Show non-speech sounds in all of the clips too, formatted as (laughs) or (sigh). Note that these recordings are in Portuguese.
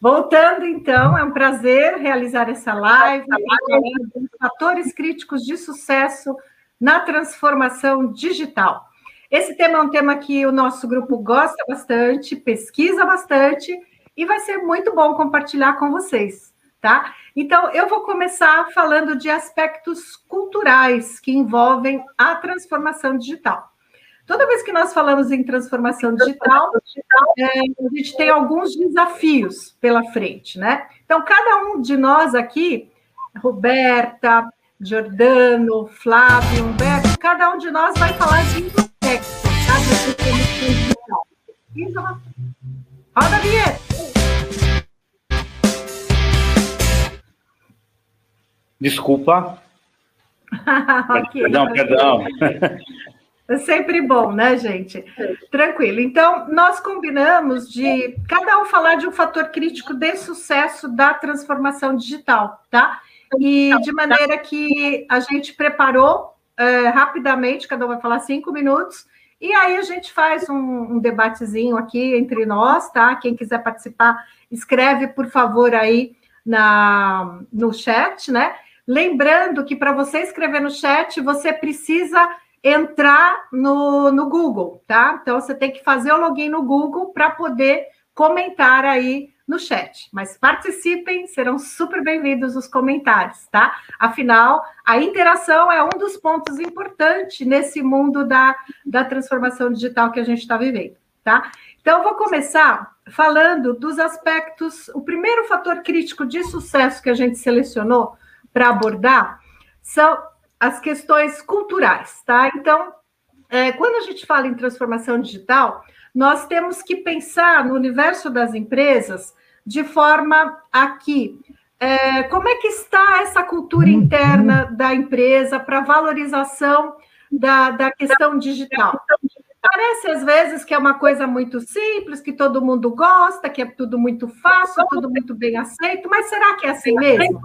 Voltando, então, é um prazer realizar essa live dos fatores críticos de sucesso na transformação digital. Esse tema é um tema que o nosso grupo gosta bastante, pesquisa bastante e vai ser muito bom compartilhar com vocês, tá? Então, eu vou começar falando de aspectos culturais que envolvem a transformação digital. Toda vez que nós falamos em transformação digital, é, a gente tem alguns desafios pela frente, né? Então, cada um de nós aqui, Roberta, Jordano, Flávio, Humberto, cada um de nós vai falar de um aspecto digital. Então, roda a vinheta! Desculpa. (laughs) okay. Perdão, perdão. (laughs) É sempre bom, né, gente? Tranquilo. Então, nós combinamos de cada um falar de um fator crítico de sucesso da transformação digital, tá? E de maneira que a gente preparou é, rapidamente, cada um vai falar cinco minutos, e aí a gente faz um, um debatezinho aqui entre nós, tá? Quem quiser participar, escreve, por favor, aí na, no chat, né? Lembrando que para você escrever no chat, você precisa entrar no, no Google, tá? Então você tem que fazer o login no Google para poder comentar aí no chat. Mas participem, serão super bem-vindos os comentários, tá? Afinal, a interação é um dos pontos importantes nesse mundo da, da transformação digital que a gente está vivendo, tá? Então, vou começar falando dos aspectos. O primeiro fator crítico de sucesso que a gente selecionou para abordar são as questões culturais, tá? Então, é, quando a gente fala em transformação digital, nós temos que pensar no universo das empresas de forma aqui. É, como é que está essa cultura interna da empresa para valorização da, da questão digital? Parece às vezes que é uma coisa muito simples, que todo mundo gosta, que é tudo muito fácil, tudo muito bem aceito, mas será que é assim mesmo?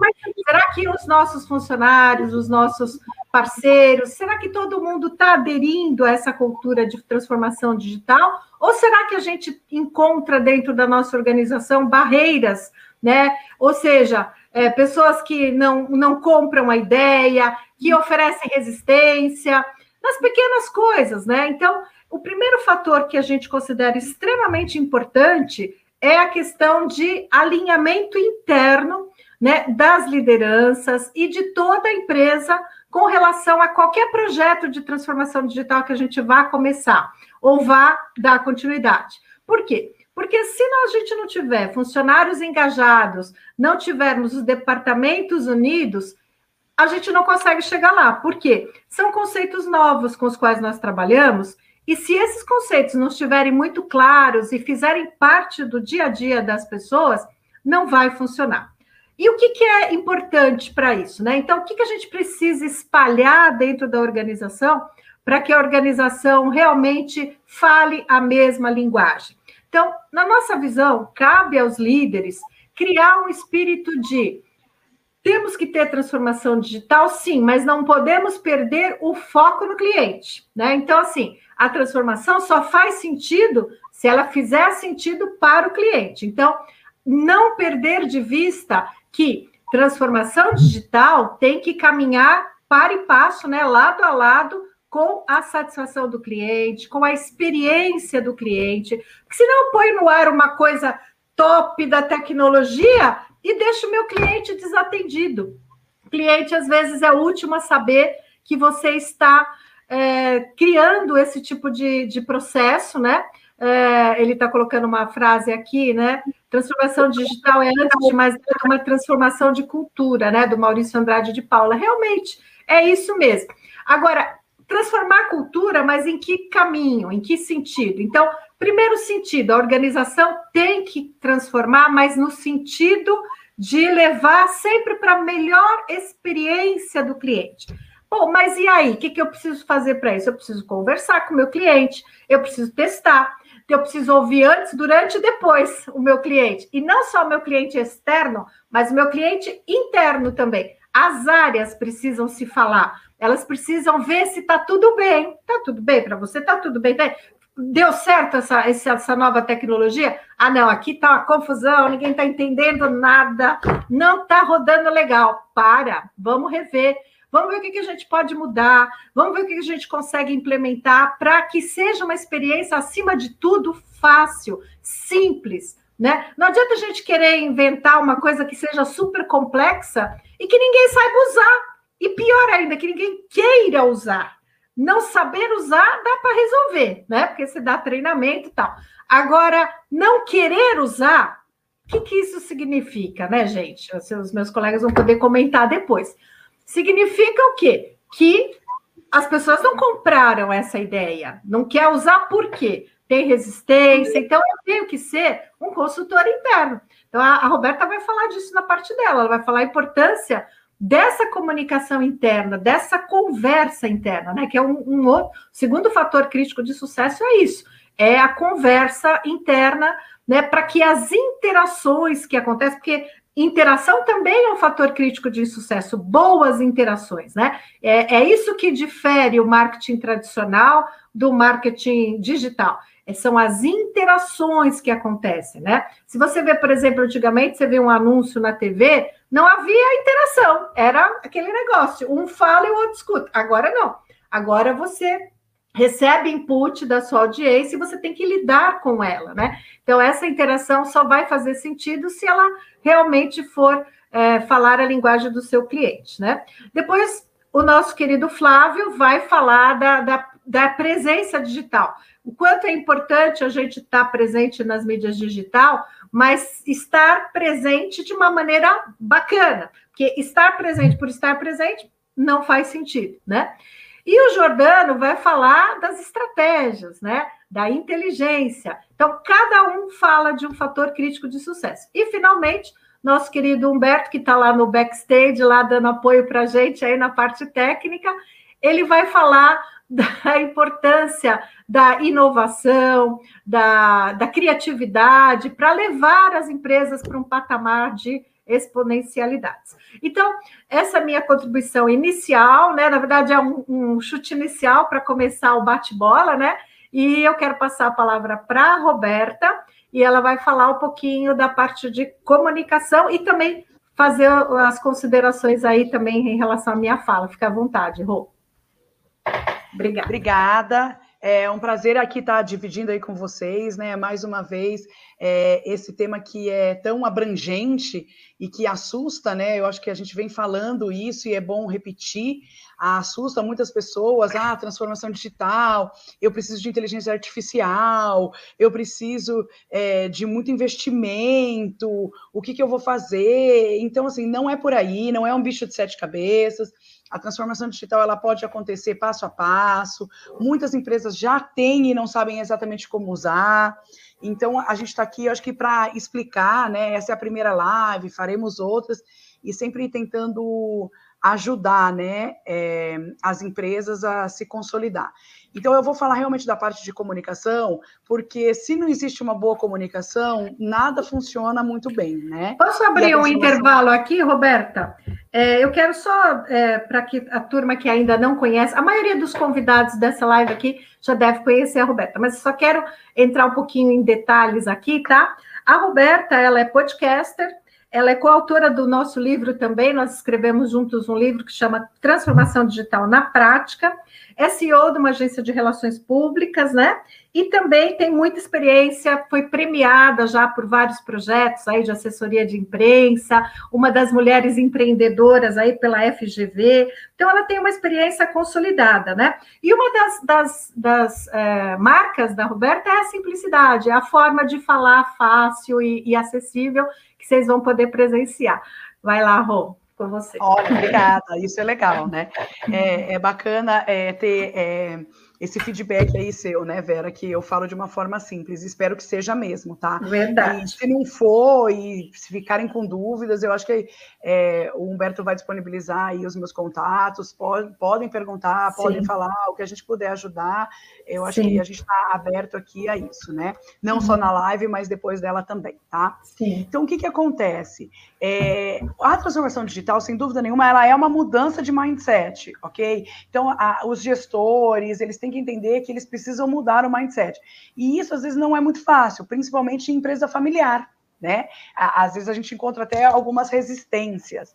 Será que os nossos funcionários, os nossos parceiros, será que todo mundo está aderindo a essa cultura de transformação digital? Ou será que a gente encontra dentro da nossa organização barreiras, né? Ou seja, é, pessoas que não, não compram a ideia, que oferecem resistência, nas pequenas coisas, né? Então, o primeiro fator que a gente considera extremamente importante é a questão de alinhamento interno né, das lideranças e de toda a empresa com relação a qualquer projeto de transformação digital que a gente vá começar ou vá dar continuidade. Por quê? Porque se a gente não tiver funcionários engajados, não tivermos os departamentos unidos, a gente não consegue chegar lá. Por quê? São conceitos novos com os quais nós trabalhamos e se esses conceitos não estiverem muito claros e fizerem parte do dia a dia das pessoas, não vai funcionar. E o que, que é importante para isso? Né? Então, o que, que a gente precisa espalhar dentro da organização para que a organização realmente fale a mesma linguagem? Então, na nossa visão, cabe aos líderes criar um espírito de temos que ter transformação digital, sim, mas não podemos perder o foco no cliente, né? Então, assim, a transformação só faz sentido se ela fizer sentido para o cliente. Então, não perder de vista que transformação digital tem que caminhar para e passo, né, lado a lado com a satisfação do cliente, com a experiência do cliente. Porque senão põe no ar uma coisa top da tecnologia e deixa o meu cliente desatendido. O cliente, às vezes, é o último a saber que você está é, criando esse tipo de, de processo, né? É, ele está colocando uma frase aqui, né? Transformação digital é, antes de mais nada, uma transformação de cultura, né? Do Maurício Andrade de Paula. Realmente, é isso mesmo. Agora, transformar a cultura, mas em que caminho, em que sentido? Então, primeiro sentido, a organização tem que transformar, mas no sentido de levar sempre para a melhor experiência do cliente. Bom, mas e aí? O que, que eu preciso fazer para isso? Eu preciso conversar com o meu cliente, eu preciso testar, eu preciso ouvir antes, durante e depois o meu cliente. E não só o meu cliente externo, mas o meu cliente interno também. As áreas precisam se falar, elas precisam ver se está tudo bem. Está tudo bem para você? Está tudo bem? Deu certo essa, essa nova tecnologia? Ah, não, aqui está uma confusão, ninguém está entendendo nada, não está rodando legal. Para, vamos rever. Vamos ver o que, a gente pode mudar, vamos ver o que, que a gente consegue implementar para que seja uma experiência, acima de tudo, fácil, simples. Né? Não adianta a gente querer inventar uma coisa que seja super complexa e que ninguém saiba usar. E pior ainda, que ninguém queira usar. Não saber usar dá para resolver, né? Porque você dá treinamento e tal. Agora, não querer usar, o que, que isso significa, né, gente? Os meus colegas vão poder comentar depois. Significa o quê? Que as pessoas não compraram essa ideia. Não quer usar por quê? Tem resistência. Então, eu tenho que ser um consultor interno. Então, a, a Roberta vai falar disso na parte dela. Ela vai falar a importância dessa comunicação interna, dessa conversa interna, né? Que é um, um outro segundo fator crítico de sucesso é isso, é a conversa interna, né? Para que as interações que acontecem, porque Interação também é um fator crítico de sucesso, boas interações, né? É, é isso que difere o marketing tradicional do marketing digital. É, são as interações que acontecem, né? Se você vê, por exemplo, antigamente você vê um anúncio na TV, não havia interação, era aquele negócio, um fala e o outro escuta. Agora não. Agora você recebe input da sua audiência e você tem que lidar com ela, né? Então, essa interação só vai fazer sentido se ela realmente for é, falar a linguagem do seu cliente, né? Depois, o nosso querido Flávio vai falar da, da, da presença digital. O quanto é importante a gente estar presente nas mídias digital, mas estar presente de uma maneira bacana, porque estar presente por estar presente não faz sentido, né? E o Jordano vai falar das estratégias, né? Da inteligência. Então, cada um fala de um fator crítico de sucesso. E, finalmente, nosso querido Humberto, que está lá no backstage, lá dando apoio para a gente aí na parte técnica, ele vai falar (laughs) da importância da inovação, da, da criatividade, para levar as empresas para um patamar de exponencialidades. Então, essa minha contribuição inicial, né? Na verdade, é um, um chute inicial para começar o bate-bola, né? E eu quero passar a palavra para a Roberta, e ela vai falar um pouquinho da parte de comunicação e também fazer as considerações aí também em relação à minha fala. Fica à vontade, Rô. Obrigada. Obrigada. É um prazer aqui estar dividindo aí com vocês, né? Mais uma vez, é, esse tema que é tão abrangente e que assusta, né? Eu acho que a gente vem falando isso e é bom repetir. Assusta muitas pessoas, ah, transformação digital, eu preciso de inteligência artificial, eu preciso é, de muito investimento, o que, que eu vou fazer? Então, assim, não é por aí, não é um bicho de sete cabeças. A transformação digital ela pode acontecer passo a passo. Muitas empresas já têm e não sabem exatamente como usar. Então, a gente está aqui, acho que para explicar, né? Essa é a primeira live, faremos outras, e sempre tentando ajudar né, é, as empresas a se consolidar. Então, eu vou falar realmente da parte de comunicação, porque se não existe uma boa comunicação, nada funciona muito bem, né? Posso abrir um intervalo aqui, Roberta? É, eu quero só, é, para que a turma que ainda não conhece, a maioria dos convidados dessa live aqui já deve conhecer a Roberta, mas só quero entrar um pouquinho em detalhes aqui, tá? A Roberta, ela é podcaster, ela é coautora do nosso livro também, nós escrevemos juntos um livro que chama Transformação Digital na Prática, é CEO de uma agência de relações públicas, né? E também tem muita experiência, foi premiada já por vários projetos aí de assessoria de imprensa, uma das mulheres empreendedoras aí pela FGV. Então, ela tem uma experiência consolidada, né? E uma das, das, das é, marcas da Roberta é a simplicidade, é a forma de falar fácil e, e acessível que vocês vão poder presenciar. Vai lá, Rô com você. Olha, obrigada, isso é legal, né? É, é bacana é, ter é, esse feedback aí seu, né, Vera, que eu falo de uma forma simples, espero que seja mesmo, tá? Verdade. E se não for e se ficarem com dúvidas, eu acho que é, o Humberto vai disponibilizar aí os meus contatos, pode, podem perguntar, Sim. podem falar, o que a gente puder ajudar, eu acho Sim. que a gente está aberto aqui a isso, né? Não só na live, mas depois dela também, tá? Sim. Então, o que que acontece? É, a transformação digital, sem dúvida nenhuma, ela é uma mudança de mindset, ok? Então, a, os gestores, eles têm que entender que eles precisam mudar o mindset. E isso às vezes não é muito fácil, principalmente em empresa familiar, né? Às vezes a gente encontra até algumas resistências.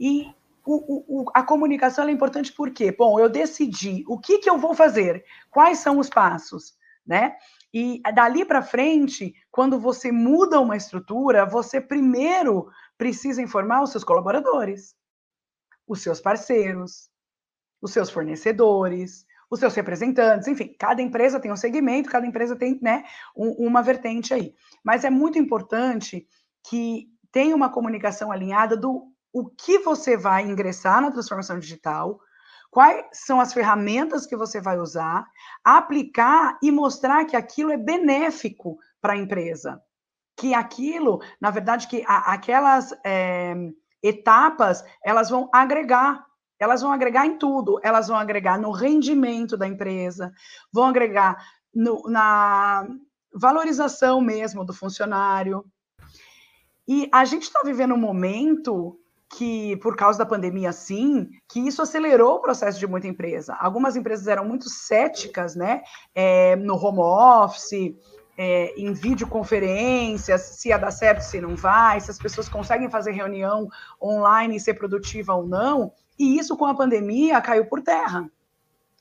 E o, o, a comunicação é importante porque, bom, eu decidi o que, que eu vou fazer, quais são os passos, né? E dali para frente, quando você muda uma estrutura, você primeiro precisa informar os seus colaboradores, os seus parceiros, os seus fornecedores, os seus representantes, enfim, cada empresa tem um segmento, cada empresa tem né, um, uma vertente aí. Mas é muito importante que tenha uma comunicação alinhada do o que você vai ingressar na transformação digital, quais são as ferramentas que você vai usar, aplicar e mostrar que aquilo é benéfico para a empresa. Que aquilo, na verdade, que a, aquelas é, etapas, elas vão agregar elas vão agregar em tudo. Elas vão agregar no rendimento da empresa, vão agregar no, na valorização mesmo do funcionário. E a gente está vivendo um momento que, por causa da pandemia, sim, que isso acelerou o processo de muita empresa. Algumas empresas eram muito céticas, né, é, no home office, é, em videoconferências, se ia dar certo, se não vai, se as pessoas conseguem fazer reunião online e ser produtiva ou não, e isso com a pandemia caiu por terra.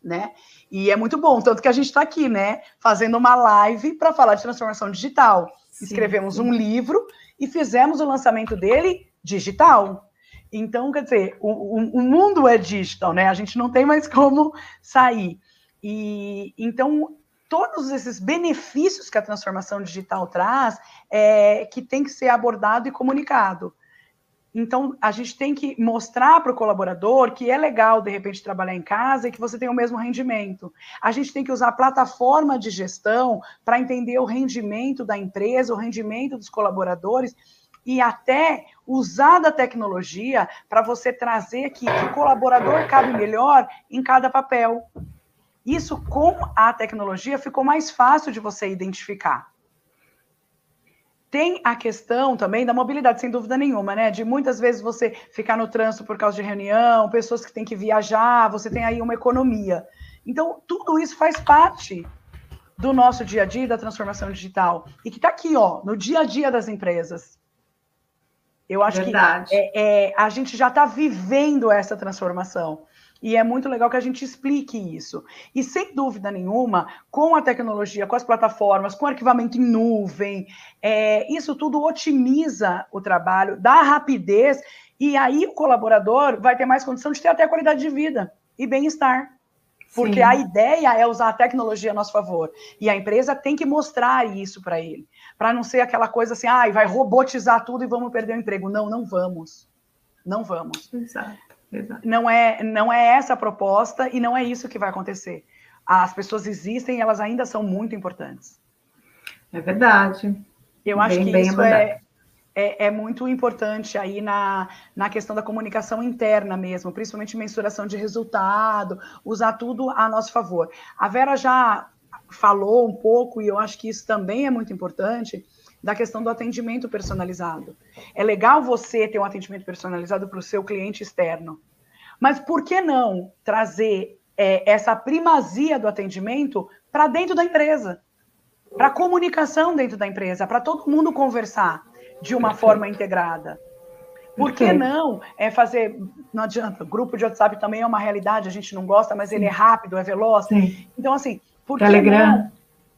Né? E é muito bom, tanto que a gente está aqui, né, fazendo uma live para falar de transformação digital. Sim, Escrevemos sim. um livro e fizemos o lançamento dele digital. Então, quer dizer, o, o, o, mundo é digital, né? A gente não tem mais como sair. E então todos esses benefícios que a transformação digital traz é, que tem que ser abordado e comunicado. Então, a gente tem que mostrar para o colaborador que é legal, de repente, trabalhar em casa e que você tem o mesmo rendimento. A gente tem que usar a plataforma de gestão para entender o rendimento da empresa, o rendimento dos colaboradores e até usar da tecnologia para você trazer que, que o colaborador cabe melhor em cada papel. Isso, com a tecnologia, ficou mais fácil de você identificar. Tem a questão também da mobilidade, sem dúvida nenhuma, né? De muitas vezes você ficar no trânsito por causa de reunião, pessoas que têm que viajar, você tem aí uma economia. Então, tudo isso faz parte do nosso dia a dia da transformação digital. E que está aqui, ó, no dia a dia das empresas. Eu acho Verdade. que é, é, a gente já está vivendo essa transformação. E é muito legal que a gente explique isso. E sem dúvida nenhuma, com a tecnologia, com as plataformas, com arquivamento em nuvem, é, isso tudo otimiza o trabalho, dá rapidez, e aí o colaborador vai ter mais condição de ter até qualidade de vida e bem-estar. Porque Sim. a ideia é usar a tecnologia a nosso favor. E a empresa tem que mostrar isso para ele. Para não ser aquela coisa assim, ah, vai robotizar tudo e vamos perder o emprego. Não, não vamos. Não vamos. Exato, exato. Não, é, não é essa a proposta e não é isso que vai acontecer. As pessoas existem e elas ainda são muito importantes. É verdade. Eu bem, acho que isso é, é, é, muito importante aí na, na questão da comunicação interna mesmo, principalmente mensuração de resultado, usar tudo a nosso favor. A Vera já falou um pouco, e eu acho que isso também é muito importante, da questão do atendimento personalizado. É legal você ter um atendimento personalizado para o seu cliente externo, mas por que não trazer é, essa primazia do atendimento para dentro da empresa? Para a comunicação dentro da empresa, para todo mundo conversar de uma forma integrada. Por que não é fazer? Não adianta. Grupo de WhatsApp também é uma realidade. A gente não gosta, mas ele é rápido, é veloz. Sim. Então, assim, por Telegram. que não?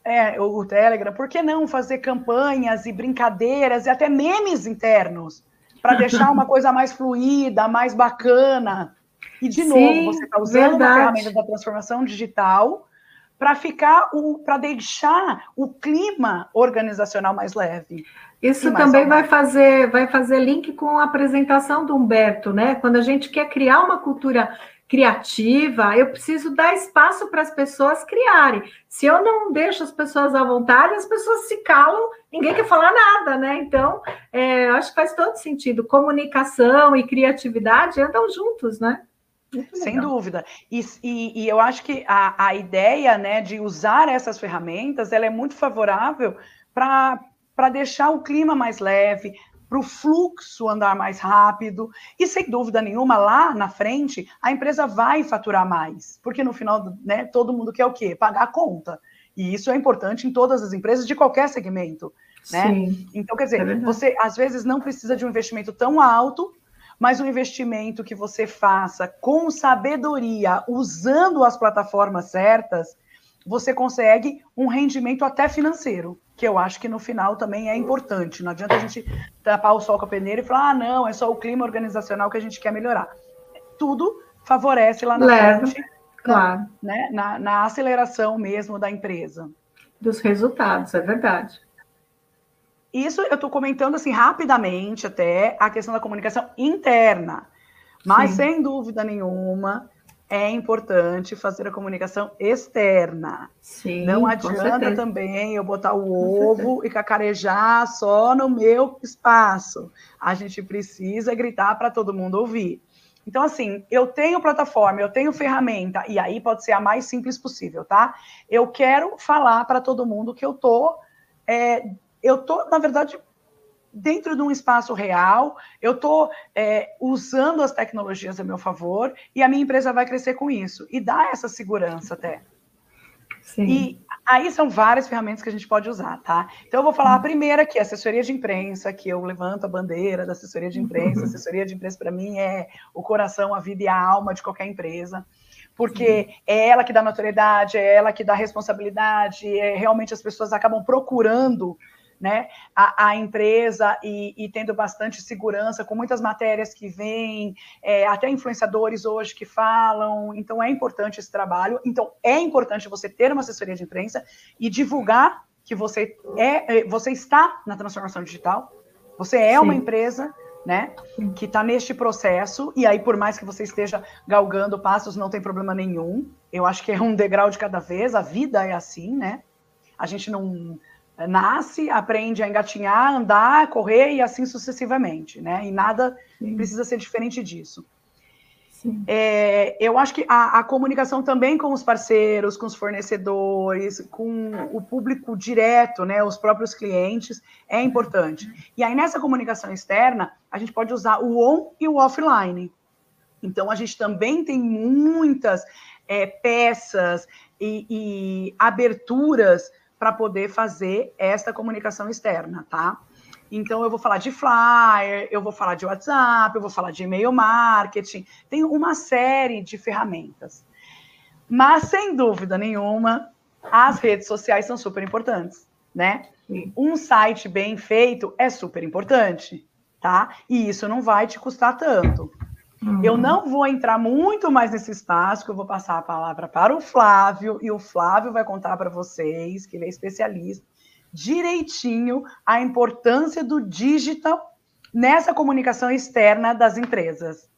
É, o Telegram. Por que não fazer campanhas e brincadeiras e até memes internos para (laughs) deixar uma coisa mais fluida, mais bacana? E de Sim, novo, você está usando verdade. uma ferramenta da transformação digital para ficar o para deixar o clima organizacional mais leve. Isso também vai fazer, vai fazer link com a apresentação do Humberto, né? Quando a gente quer criar uma cultura criativa, eu preciso dar espaço para as pessoas criarem. Se eu não deixo as pessoas à vontade, as pessoas se calam, ninguém quer falar nada, né? Então, é, eu acho que faz todo sentido. Comunicação e criatividade andam juntos, né? Sem dúvida. E, e, e, eu acho que a, a ideia né, de usar essas ferramentas ela é muito favorável para para deixar o clima mais leve, para o fluxo andar mais rápido. E sem dúvida nenhuma, lá na frente, a empresa vai faturar mais. Porque no final, né, todo mundo quer o quê? Pagar a conta. E isso é importante em todas as empresas de qualquer segmento. Né? Sim, então, quer dizer, é você às vezes não precisa de um investimento tão alto, mas um investimento que você faça com sabedoria, usando as plataformas certas, você consegue um rendimento até financeiro, que eu acho que no final também é importante. Não adianta a gente tapar o sol com a peneira e falar, ah, não, é só o clima organizacional que a gente quer melhorar. Tudo favorece lá na Leva, frente, claro. né, na, na aceleração mesmo da empresa. Dos resultados, é verdade. Isso eu estou comentando assim rapidamente até a questão da comunicação interna. Mas, Sim. sem dúvida nenhuma, é importante fazer a comunicação externa. Sim, Não adianta também eu botar o ovo e cacarejar só no meu espaço. A gente precisa gritar para todo mundo ouvir. Então, assim, eu tenho plataforma, eu tenho ferramenta, e aí pode ser a mais simples possível, tá? Eu quero falar para todo mundo que eu tô, é, eu tô, na verdade, dentro de um espaço real, eu estou é, usando as tecnologias a meu favor e a minha empresa vai crescer com isso. E dá essa segurança até. Sim. E aí são várias ferramentas que a gente pode usar, tá? Então eu vou falar a primeira aqui, assessoria de imprensa, que eu levanto a bandeira da assessoria de imprensa. Uhum. Assessoria de imprensa, para mim, é o coração, a vida e a alma de qualquer empresa porque Sim. é ela que dá notoriedade, é ela que dá responsabilidade, é, realmente as pessoas acabam procurando né, a, a empresa e, e, tendo bastante segurança, com muitas matérias que vêm, é, até influenciadores hoje que falam, então é importante esse trabalho. Então, é importante você ter uma assessoria de imprensa e divulgar que você é, é você está na transformação digital, você é Sim. uma empresa né? Que está neste processo, e aí, por mais que você esteja galgando passos, não tem problema nenhum. Eu acho que é um degrau de cada vez, a vida é assim, né? A gente não, nasce, aprende a engatinhar, andar, correr e assim sucessivamente, né? E nada Sim. precisa ser diferente disso. É, eu acho que a, a, comunicação também com os parceiros, com os fornecedores, com o público direto, né, os próprios clientes, é importante. E aí, nessa comunicação externa, a gente pode usar o on e o offline. Então, a gente também tem muitas é, peças e, e aberturas para poder fazer esta comunicação externa, tá? Então, eu vou falar de flyer, eu vou falar de WhatsApp, eu vou falar de e-mail marketing, tem uma série de ferramentas. Mas, sem dúvida nenhuma, as redes sociais são super importantes, né? Um site bem feito é super importante, tá? E isso não vai te custar tanto. Uhum. Eu não vou entrar muito mais nesse espaço, que eu vou passar a palavra para o Flávio, e o Flávio vai contar para vocês, que ele é especialista, direitinho a importância do digital nessa comunicação externa das empresas.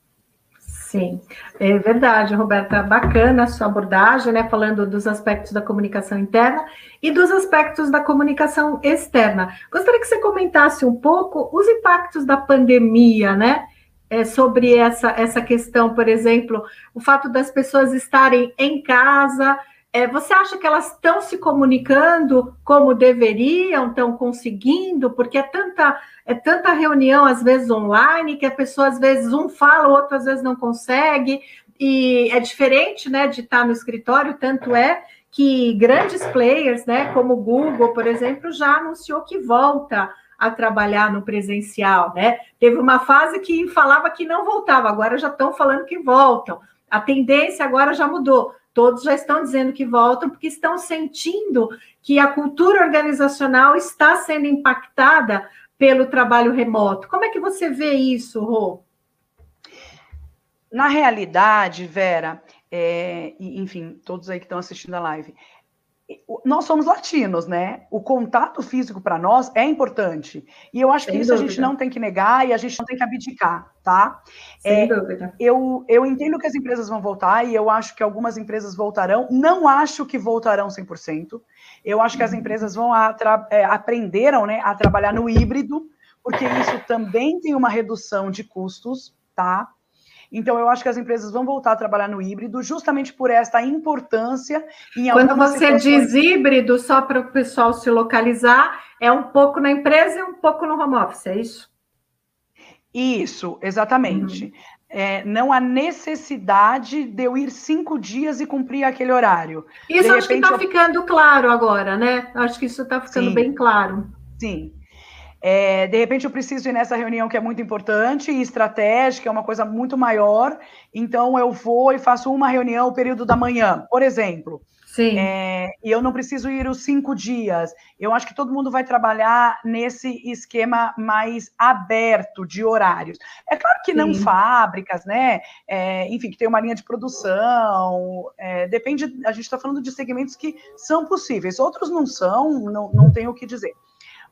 Sim, é verdade, Roberta. Bacana a sua abordagem, né? Falando dos aspectos da comunicação interna e dos aspectos da comunicação externa. Gostaria que você comentasse um pouco os impactos da pandemia, né? É, sobre essa, essa questão, por exemplo, o fato das pessoas estarem em casa. É, você acha que elas estão se comunicando como deveriam, estão conseguindo? Porque é tanta, é tanta reunião, às vezes online, que a pessoa, às vezes, um fala, o outro, às vezes, não consegue. E é diferente né, de estar no escritório, tanto é que grandes players, né, como o Google, por exemplo, já anunciou que volta a trabalhar no presencial, né? Teve uma fase que falava que não voltava, agora já estão falando que voltam. A tendência agora já mudou. Todos já estão dizendo que voltam porque estão sentindo que a cultura organizacional está sendo impactada pelo trabalho remoto. Como é que você vê isso, Rô? Na realidade, Vera, é, enfim, todos aí que estão assistindo a live, nós somos latinos, né? O contato físico para nós é importante. E eu acho Sem que isso dúvida. a gente não tem que negar e a gente não tem que abdicar, tá? Sem é, dúvida. Eu, eu entendo que as empresas vão voltar e eu acho que algumas empresas voltarão. Não acho que voltarão 100%. Eu acho que as empresas vão é, aprenderam né, a trabalhar no híbrido, porque isso também tem uma redução de custos, tá? Então, eu acho que as empresas vão voltar a trabalhar no híbrido, justamente por esta importância. Em Quando você situações... diz híbrido, só para o pessoal se localizar, é um pouco na empresa e um pouco no home office, é isso? Isso, exatamente. Uhum. É, não há necessidade de eu ir cinco dias e cumprir aquele horário. Isso de acho repente, que está eu... ficando claro agora, né? Acho que isso está ficando Sim. bem claro. Sim. É, de repente eu preciso ir nessa reunião que é muito importante e estratégica, é uma coisa muito maior, então eu vou e faço uma reunião no período da manhã, por exemplo. Sim. É, e eu não preciso ir os cinco dias. Eu acho que todo mundo vai trabalhar nesse esquema mais aberto de horários. É claro que Sim. não fábricas, né? É, enfim, que tem uma linha de produção. É, depende, a gente está falando de segmentos que são possíveis, outros não são, não, não tenho o que dizer.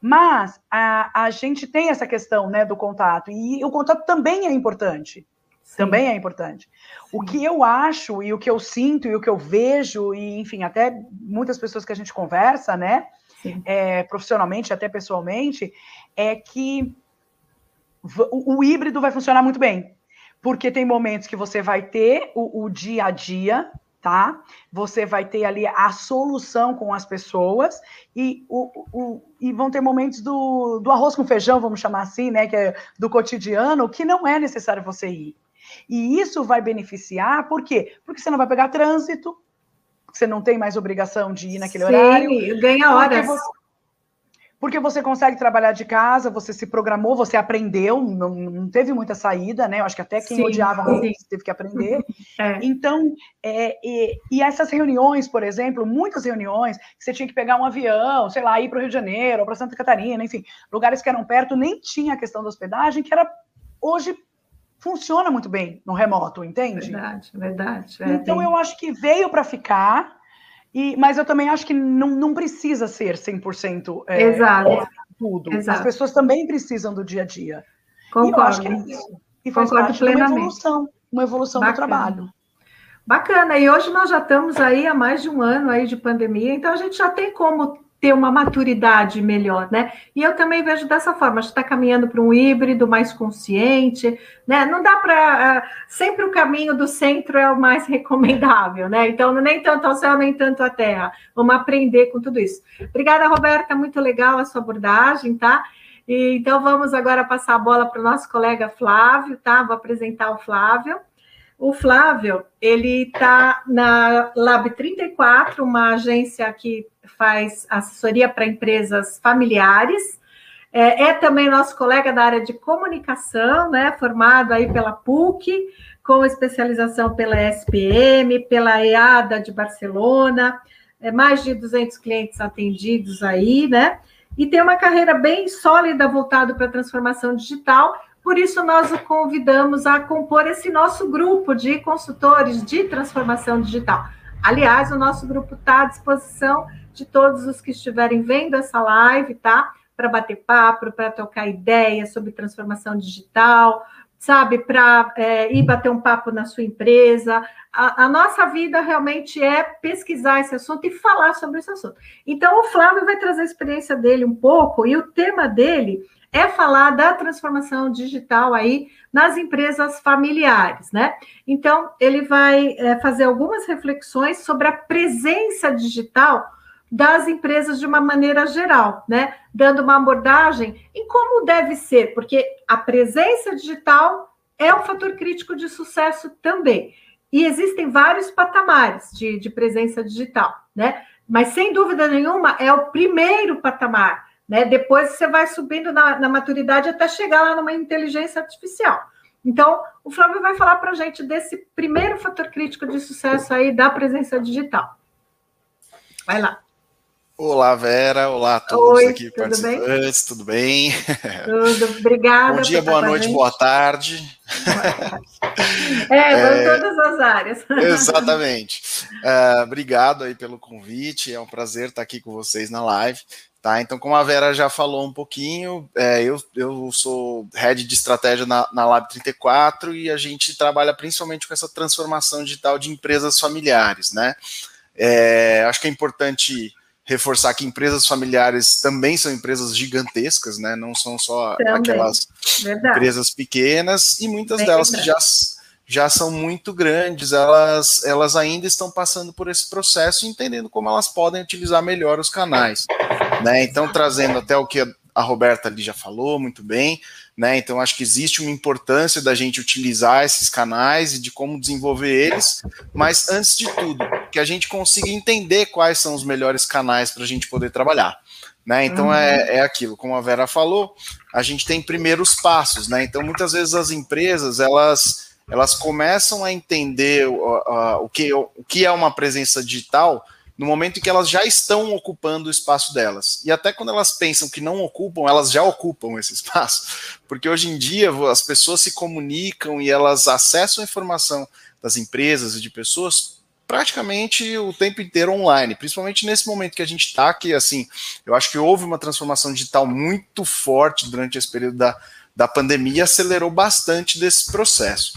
Mas a, a gente tem essa questão né, do contato, e o contato também é importante. Sim. Também é importante. Sim. O que eu acho, e o que eu sinto, e o que eu vejo, e enfim, até muitas pessoas que a gente conversa, né? É, profissionalmente, até pessoalmente, é que o, o, híbrido vai funcionar muito bem. Porque tem momentos que você vai ter o, o dia a dia, tá? Você vai ter ali a solução com as pessoas e, o, o, e vão ter momentos do, do arroz com feijão, vamos chamar assim, né? Que é do cotidiano, que não é necessário você ir. E isso vai beneficiar, por quê? Porque você não vai pegar trânsito, você não tem mais obrigação de ir naquele Sim, horário. ganha horas. Você, porque você consegue trabalhar de casa, você se programou, você aprendeu, não, não teve muita saída, né? Eu acho que até quem sim, odiava muito teve que aprender. (laughs) É. Então, é, e, e, essas reuniões, por exemplo, muitas reuniões, que você tinha que pegar um avião, sei lá, ir para o Rio de Janeiro, ou para Santa Catarina, enfim, lugares que eram perto, nem tinha a questão da hospedagem, que era hoje funciona muito bem no remoto, entende? Verdade, verdade. É, então, eu acho que veio para ficar e, mas eu também acho que não, não precisa ser 100% é, Exato. tudo. Exato. As pessoas também precisam do dia a dia. Concordo. E eu acho que é isso. E faz Concordo parte plenamente. uma evolução, uma evolução Bacana. do trabalho. Bacana. E hoje nós já estamos aí há mais de um ano aí de pandemia, então a gente já tem como ter uma maturidade melhor, né? E eu também vejo dessa forma, a gente está caminhando para um híbrido mais consciente, né? Não dá para. Ah, sempre o caminho do centro é o mais (laughs) recomendável, né? Então, nem tanto ao céu, nem tanto à terra. Vamos aprender com tudo isso. Obrigada, Roberta, muito legal a sua abordagem, tá? E, então, vamos agora passar a bola para o nosso colega Flávio, tá? Vou apresentar o Flávio. O Flávio, ele está na Lab 34, uma agência que faz assessoria para empresas familiares. É, é, também nosso colega da área de comunicação, né, formado aí pela PUC, com especialização pela SPM, pela EADA de Barcelona, é, mais de 200 clientes atendidos aí, né, e tem uma carreira bem sólida voltada para a transformação digital, por isso nós o convidamos a compor esse nosso grupo de consultores de transformação digital. Aliás, o nosso grupo está à disposição de todos os que estiverem vendo essa live, tá? Para bater papo, para trocar ideias sobre transformação digital, sabe? Para é, ir bater um papo na sua empresa. A, a, nossa vida realmente é pesquisar esse assunto e falar sobre esse assunto. Então, o Flávio vai trazer a experiência dele um pouco, e o tema dele é falar da transformação digital aí nas empresas familiares, né? Então, ele vai é, fazer algumas reflexões sobre a presença digital das empresas de uma maneira geral, né? Dando uma abordagem em como deve ser, porque a presença digital é um fator crítico de sucesso também. E existem vários patamares de, de presença digital, né? Mas sem dúvida nenhuma é o primeiro patamar, né? Depois você vai subindo na, na maturidade até chegar lá numa inteligência artificial. Então, o Flávio vai falar para a gente desse primeiro fator crítico de sucesso aí da presença digital. Vai lá. Olá, Vera. Olá a todos Oi, aqui tudo participantes. Bem? Tudo bem? Tudo, obrigada. Bom dia, boa noite, boa tarde. É, vão é, todas as áreas. Exatamente. Uh, obrigado aí pelo convite. É um prazer estar aqui com vocês na live. Tá, então, como a Vera já falou um pouquinho, é, eu, eu sou head de estratégia na, na Lab 34 e a gente trabalha principalmente com essa transformação digital de empresas familiares, né? É, acho que é importante reforçar que empresas familiares também são empresas gigantescas, né? Não são só também. aquelas verdade. empresas pequenas e muitas é delas verdade. que já, já são muito grandes, elas, elas ainda estão passando por esse processo e entendendo como elas podem utilizar melhor os canais. Né? Então, trazendo até o que a Roberta ali já falou muito bem, né? Então acho que existe uma importância da gente utilizar esses canais e de como desenvolver eles, mas antes de tudo, que a gente consiga entender quais são os melhores canais para a gente poder trabalhar. Né? Então uhum. é, é aquilo, como a Vera falou, a gente tem primeiros passos, né? Então muitas vezes as empresas elas elas começam a entender o, o, que, o que é uma presença digital no momento em que elas já estão ocupando o espaço delas. E até quando elas pensam que não ocupam, elas já ocupam esse (laughs) espaço. Porque hoje em dia as pessoas se comunicam e elas acessam a informação das empresas e de pessoas praticamente o tempo inteiro online, principalmente nesse momento que a gente está, que assim, eu acho que houve uma transformação digital muito forte durante esse período da, da pandemia, acelerou bastante desse processo,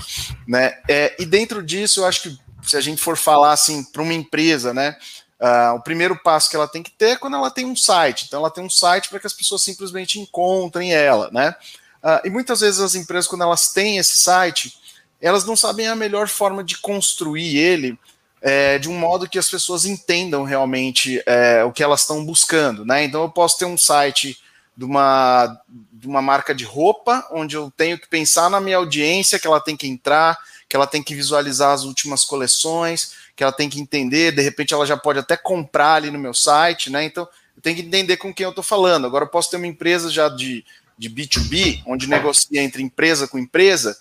né? É, e dentro disso, eu acho que se a gente for falar assim para uma empresa, né? Uh, o primeiro passo que ela tem que ter é quando ela tem um site. Então, ela tem um site para que as pessoas simplesmente encontrem ela, né? Uh, e muitas vezes as empresas, quando elas têm esse site, elas não sabem a melhor forma de construir ele é, de um modo que as pessoas entendam realmente é, o que elas estão buscando, né? Então, eu posso ter um site de uma, de uma marca de roupa, onde eu tenho que pensar na minha audiência, que ela tem que entrar, que ela tem que visualizar as últimas coleções, que ela tem que entender, de repente ela já pode até comprar ali no meu site, né? Então, eu tenho que entender com quem eu estou falando. Agora, eu posso ter uma empresa já de, de B2B, onde negocia entre empresa com empresa,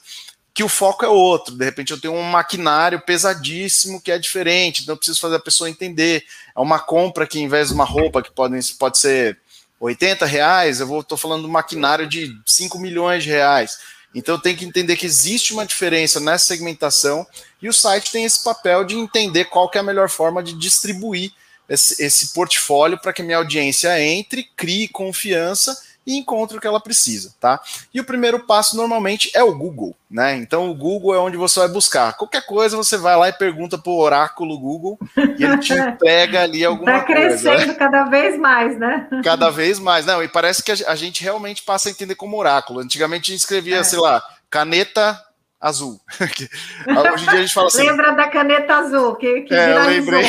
que o foco é outro. De repente eu tenho um maquinário pesadíssimo que é diferente, então eu preciso fazer a pessoa entender. É uma compra que, em vez de uma roupa que pode, pode ser 80 reais, eu estou falando um maquinário de 5 milhões de reais. Então tem que entender que existe uma diferença nessa segmentação e o site tem esse papel de entender qual é a melhor forma de distribuir esse, esse portfólio para que minha audiência entre, crie confiança e encontre o que ela precisa, tá? E o primeiro passo normalmente é o Google, né? Então o Google é onde você vai buscar. Qualquer coisa você vai lá e pergunta para o oráculo Google e ele te (laughs) entrega ali alguma tá coisa. Está crescendo né? cada vez mais, né? Cada vez mais. Não, e parece que a gente realmente passa a entender como oráculo. Antigamente a gente escrevia, é. sei lá, caneta azul. (laughs) Hoje em dia a gente fala assim. Lembra da caneta azul que, que é, eu lembrei.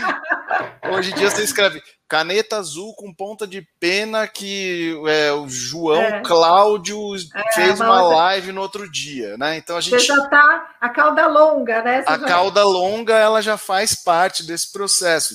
(laughs) Hoje em dia você escreve caneta azul com ponta de pena que é, o João é. Cláudio é, fez uma, uma outra... live no outro dia, né? Então a gente Você já tá a cauda longa, né? Você a já... cauda longa ela já faz parte desse processo.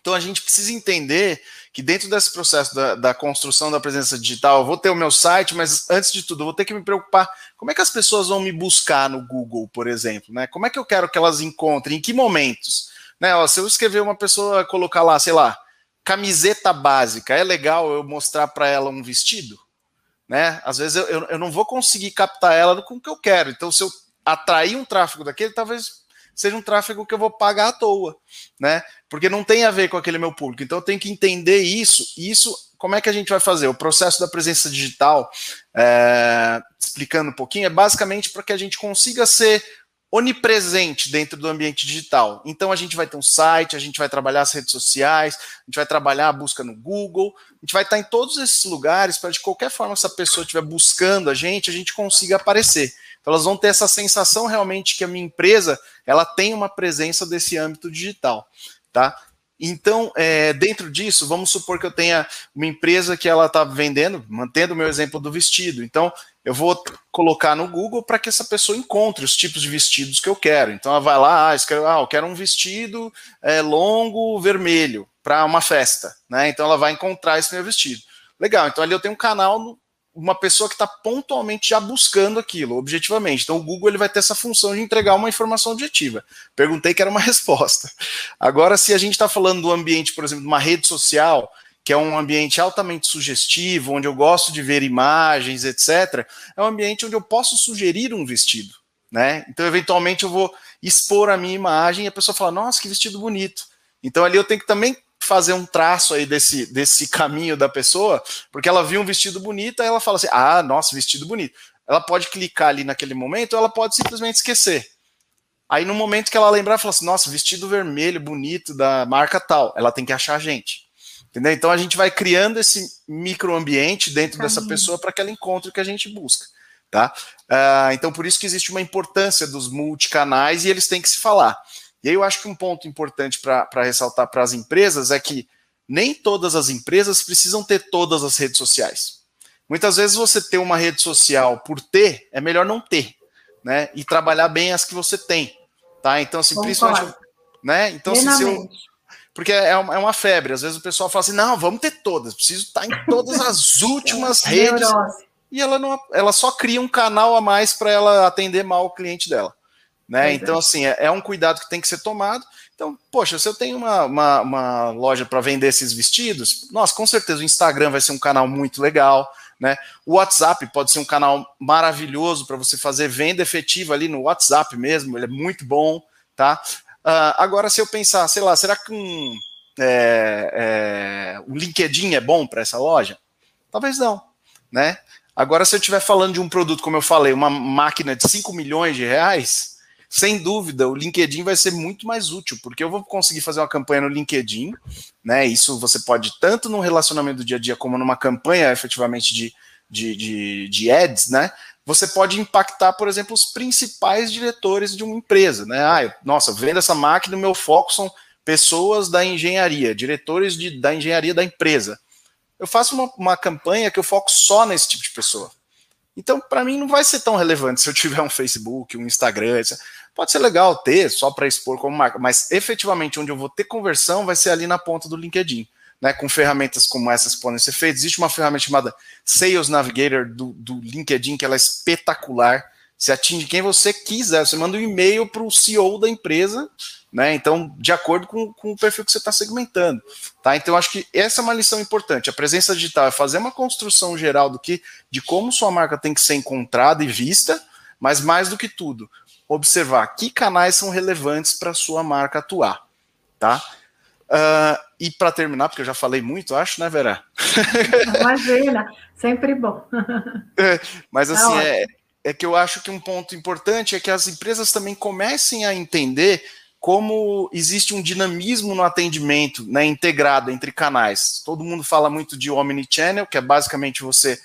Então a gente precisa entender que dentro desse processo da, da, construção da presença digital, eu vou ter o meu site, mas antes de tudo, eu vou ter que me preocupar como é que as pessoas vão me buscar no Google, por exemplo, né? Como é que eu quero que elas encontrem, em que momentos? Né, ó, se eu escrever uma pessoa, colocar lá, sei lá, camiseta básica, é legal eu mostrar para ela um vestido? Né? Às vezes eu, eu, eu, não vou conseguir captar ela com o que eu quero. Então, se eu atrair um tráfego daquele, talvez seja um tráfego que eu vou pagar à toa, né? Porque não tem a ver com aquele meu público. Então, eu tenho que entender isso. Isso, como é que a gente vai fazer? O processo da presença digital, é, explicando um pouquinho, é basicamente para que a gente consiga ser onipresente dentro do ambiente digital. Então a gente vai ter um site, a gente vai trabalhar as redes sociais, a gente vai trabalhar a busca no Google, a gente vai estar em todos esses lugares para de qualquer forma essa pessoa estiver buscando a gente, a gente consiga aparecer. Então elas vão ter essa sensação realmente que a minha empresa ela tem uma presença desse âmbito digital, tá? Então, é, dentro disso, vamos supor que eu tenha uma empresa que ela está vendendo, mantendo o meu exemplo do vestido. Então, eu vou colocar no Google para que essa pessoa encontre os tipos de vestidos que eu quero. Então, ela vai lá, ah, ah eu quero um vestido é, longo vermelho para uma festa. Né? Então, ela vai encontrar esse meu vestido. Legal, então ali eu tenho um canal no, uma pessoa que está pontualmente já buscando aquilo, objetivamente. Então o Google ele vai ter essa função de entregar uma informação objetiva. Perguntei que era uma (laughs) resposta. Agora, se a gente está falando do ambiente, por exemplo, de uma rede social, que é um ambiente altamente sugestivo, onde eu gosto de ver imagens, etc., é um ambiente onde eu posso sugerir um vestido. Né? Então, eventualmente, eu vou expor a minha imagem e a pessoa fala, nossa, que vestido bonito. Então, ali eu tenho que também fazer um traço aí desse, desse caminho da pessoa, porque ela viu um vestido bonito, aí ela fala assim: ah, nossa, vestido bonito. Ela pode clicar ali naquele momento, ou ela pode simplesmente esquecer. Aí no momento que ela lembrar, fala assim: nossa, vestido vermelho, bonito, da marca tal, ela tem que achar a gente. Entendeu? Então a gente vai criando esse microambiente dentro Caminho. dessa pessoa para que ela encontre o que a gente busca. Tá? Uh, então por isso que existe uma importância dos multicanais e eles têm que se falar. E aí eu acho que um ponto importante para ressaltar para as empresas é que nem todas as empresas precisam ter todas as redes sociais. Muitas vezes você ter uma rede social por ter, é melhor não ter, né? E trabalhar bem as que você tem, tá? Então, assim, Concordo. principalmente, né? Então, assim, se eu, porque é uma, é uma, febre. Às vezes o pessoal fala assim: não, vamos ter todas, preciso estar em todas as (laughs) últimas redes. E ela não, ela só cria um canal a mais para ela atender mal o cliente dela. Né? então, assim, é, é, um cuidado que tem que ser tomado. Então, poxa, se eu tenho uma, uma, uma loja para vender esses vestidos, nossa, com certeza o Instagram vai ser um canal muito legal. Né? O WhatsApp pode ser um canal maravilhoso para você fazer venda efetiva ali no WhatsApp mesmo, ele é muito bom, tá? Uh, agora, se eu pensar, sei lá, será que um, é, é, o LinkedIn é bom para essa loja? Talvez não, né? Agora, se eu estiver falando de um produto, como eu falei, uma máquina de 5 milhões de reais, sem dúvida, o LinkedIn vai ser muito mais útil, porque eu vou conseguir fazer uma campanha no LinkedIn, né? Isso você pode, tanto no relacionamento do dia a dia, como numa campanha efetivamente de, de, de, de ads, né? você pode impactar, por exemplo, os principais diretores de uma empresa. Né? Ah, eu, nossa, vendo essa máquina, o meu foco são pessoas da engenharia, diretores de, da engenharia da empresa. Eu faço uma, uma campanha que eu foco só nesse tipo de pessoa. Então, para mim, não vai ser tão relevante se eu tiver um Facebook, um Instagram. Etc. Pode ser legal ter só para expor como marca, mas efetivamente onde eu vou ter conversão vai ser ali na ponta do LinkedIn né, com ferramentas como essas podem ser feitas. Existe uma ferramenta chamada Sales Navigator do, do LinkedIn, que ela é espetacular. Você atinge quem você quiser, você manda um e-mail para o CEO da empresa, né? Então, de acordo com, com o perfil que você está segmentando. Tá? Então, acho que essa é uma lição importante. A presença digital é fazer uma construção geral do que de como sua marca tem que ser encontrada e vista, mas mais do que tudo, observar que canais são relevantes para a sua marca atuar. Tá? Uh, e para terminar, porque eu já falei muito, acho, né, Vera? (laughs) Imagina, sempre bom. É, mas assim, é, é que eu acho que um ponto importante é que as empresas também comecem a entender como existe um dinamismo no atendimento né, integrado entre canais. Todo mundo fala muito de omnichannel, que é basicamente você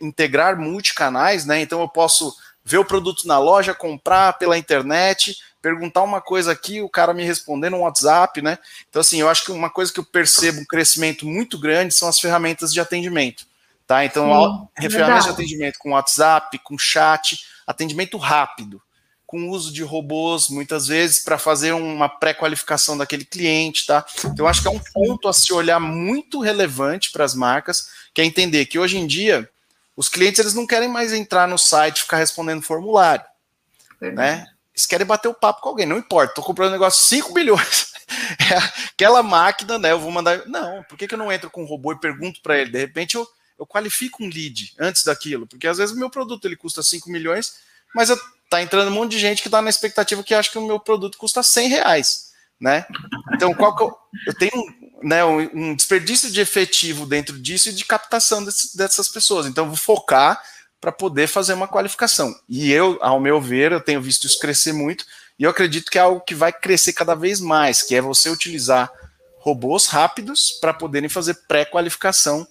integrar multicanais, né? Então eu posso ver o produto na loja, comprar pela internet, perguntar uma coisa aqui, o cara me responder no WhatsApp, né? Então, assim, eu acho que uma coisa que eu percebo um crescimento muito grande são as ferramentas de atendimento, tá? Então, Sim, ferramentas de atendimento com WhatsApp, com chat, atendimento rápido, com uso de robôs, muitas vezes, para fazer uma pré-qualificação daquele cliente, tá? Então, eu acho que é um ponto a se olhar muito relevante para as marcas, que é entender que hoje em dia, os clientes eles não querem mais entrar no site e ficar respondendo formulário, Verdade. né? Eles querem bater o papo com alguém, não importa, tô comprando um negócio 5 milhões. (laughs) É aquela máquina, né? Eu vou mandar. Não, por que, que eu não entro com um robô e pergunto para ele? De repente eu, eu qualifico um lead antes daquilo, porque às vezes o meu produto ele custa 5 milhões, mas eu, tá entrando um monte de gente que está na expectativa que acha que o meu produto custa 100 reais, né? Então, qual que eu, eu tenho né, um, desperdício de efetivo dentro disso e de captação desse, dessas pessoas. Então, vou focar para poder fazer uma qualificação. E eu, ao meu ver, eu tenho visto isso crescer muito, e eu acredito que é algo que vai crescer cada vez mais, que é você utilizar robôs rápidos para poderem fazer pré-qualificação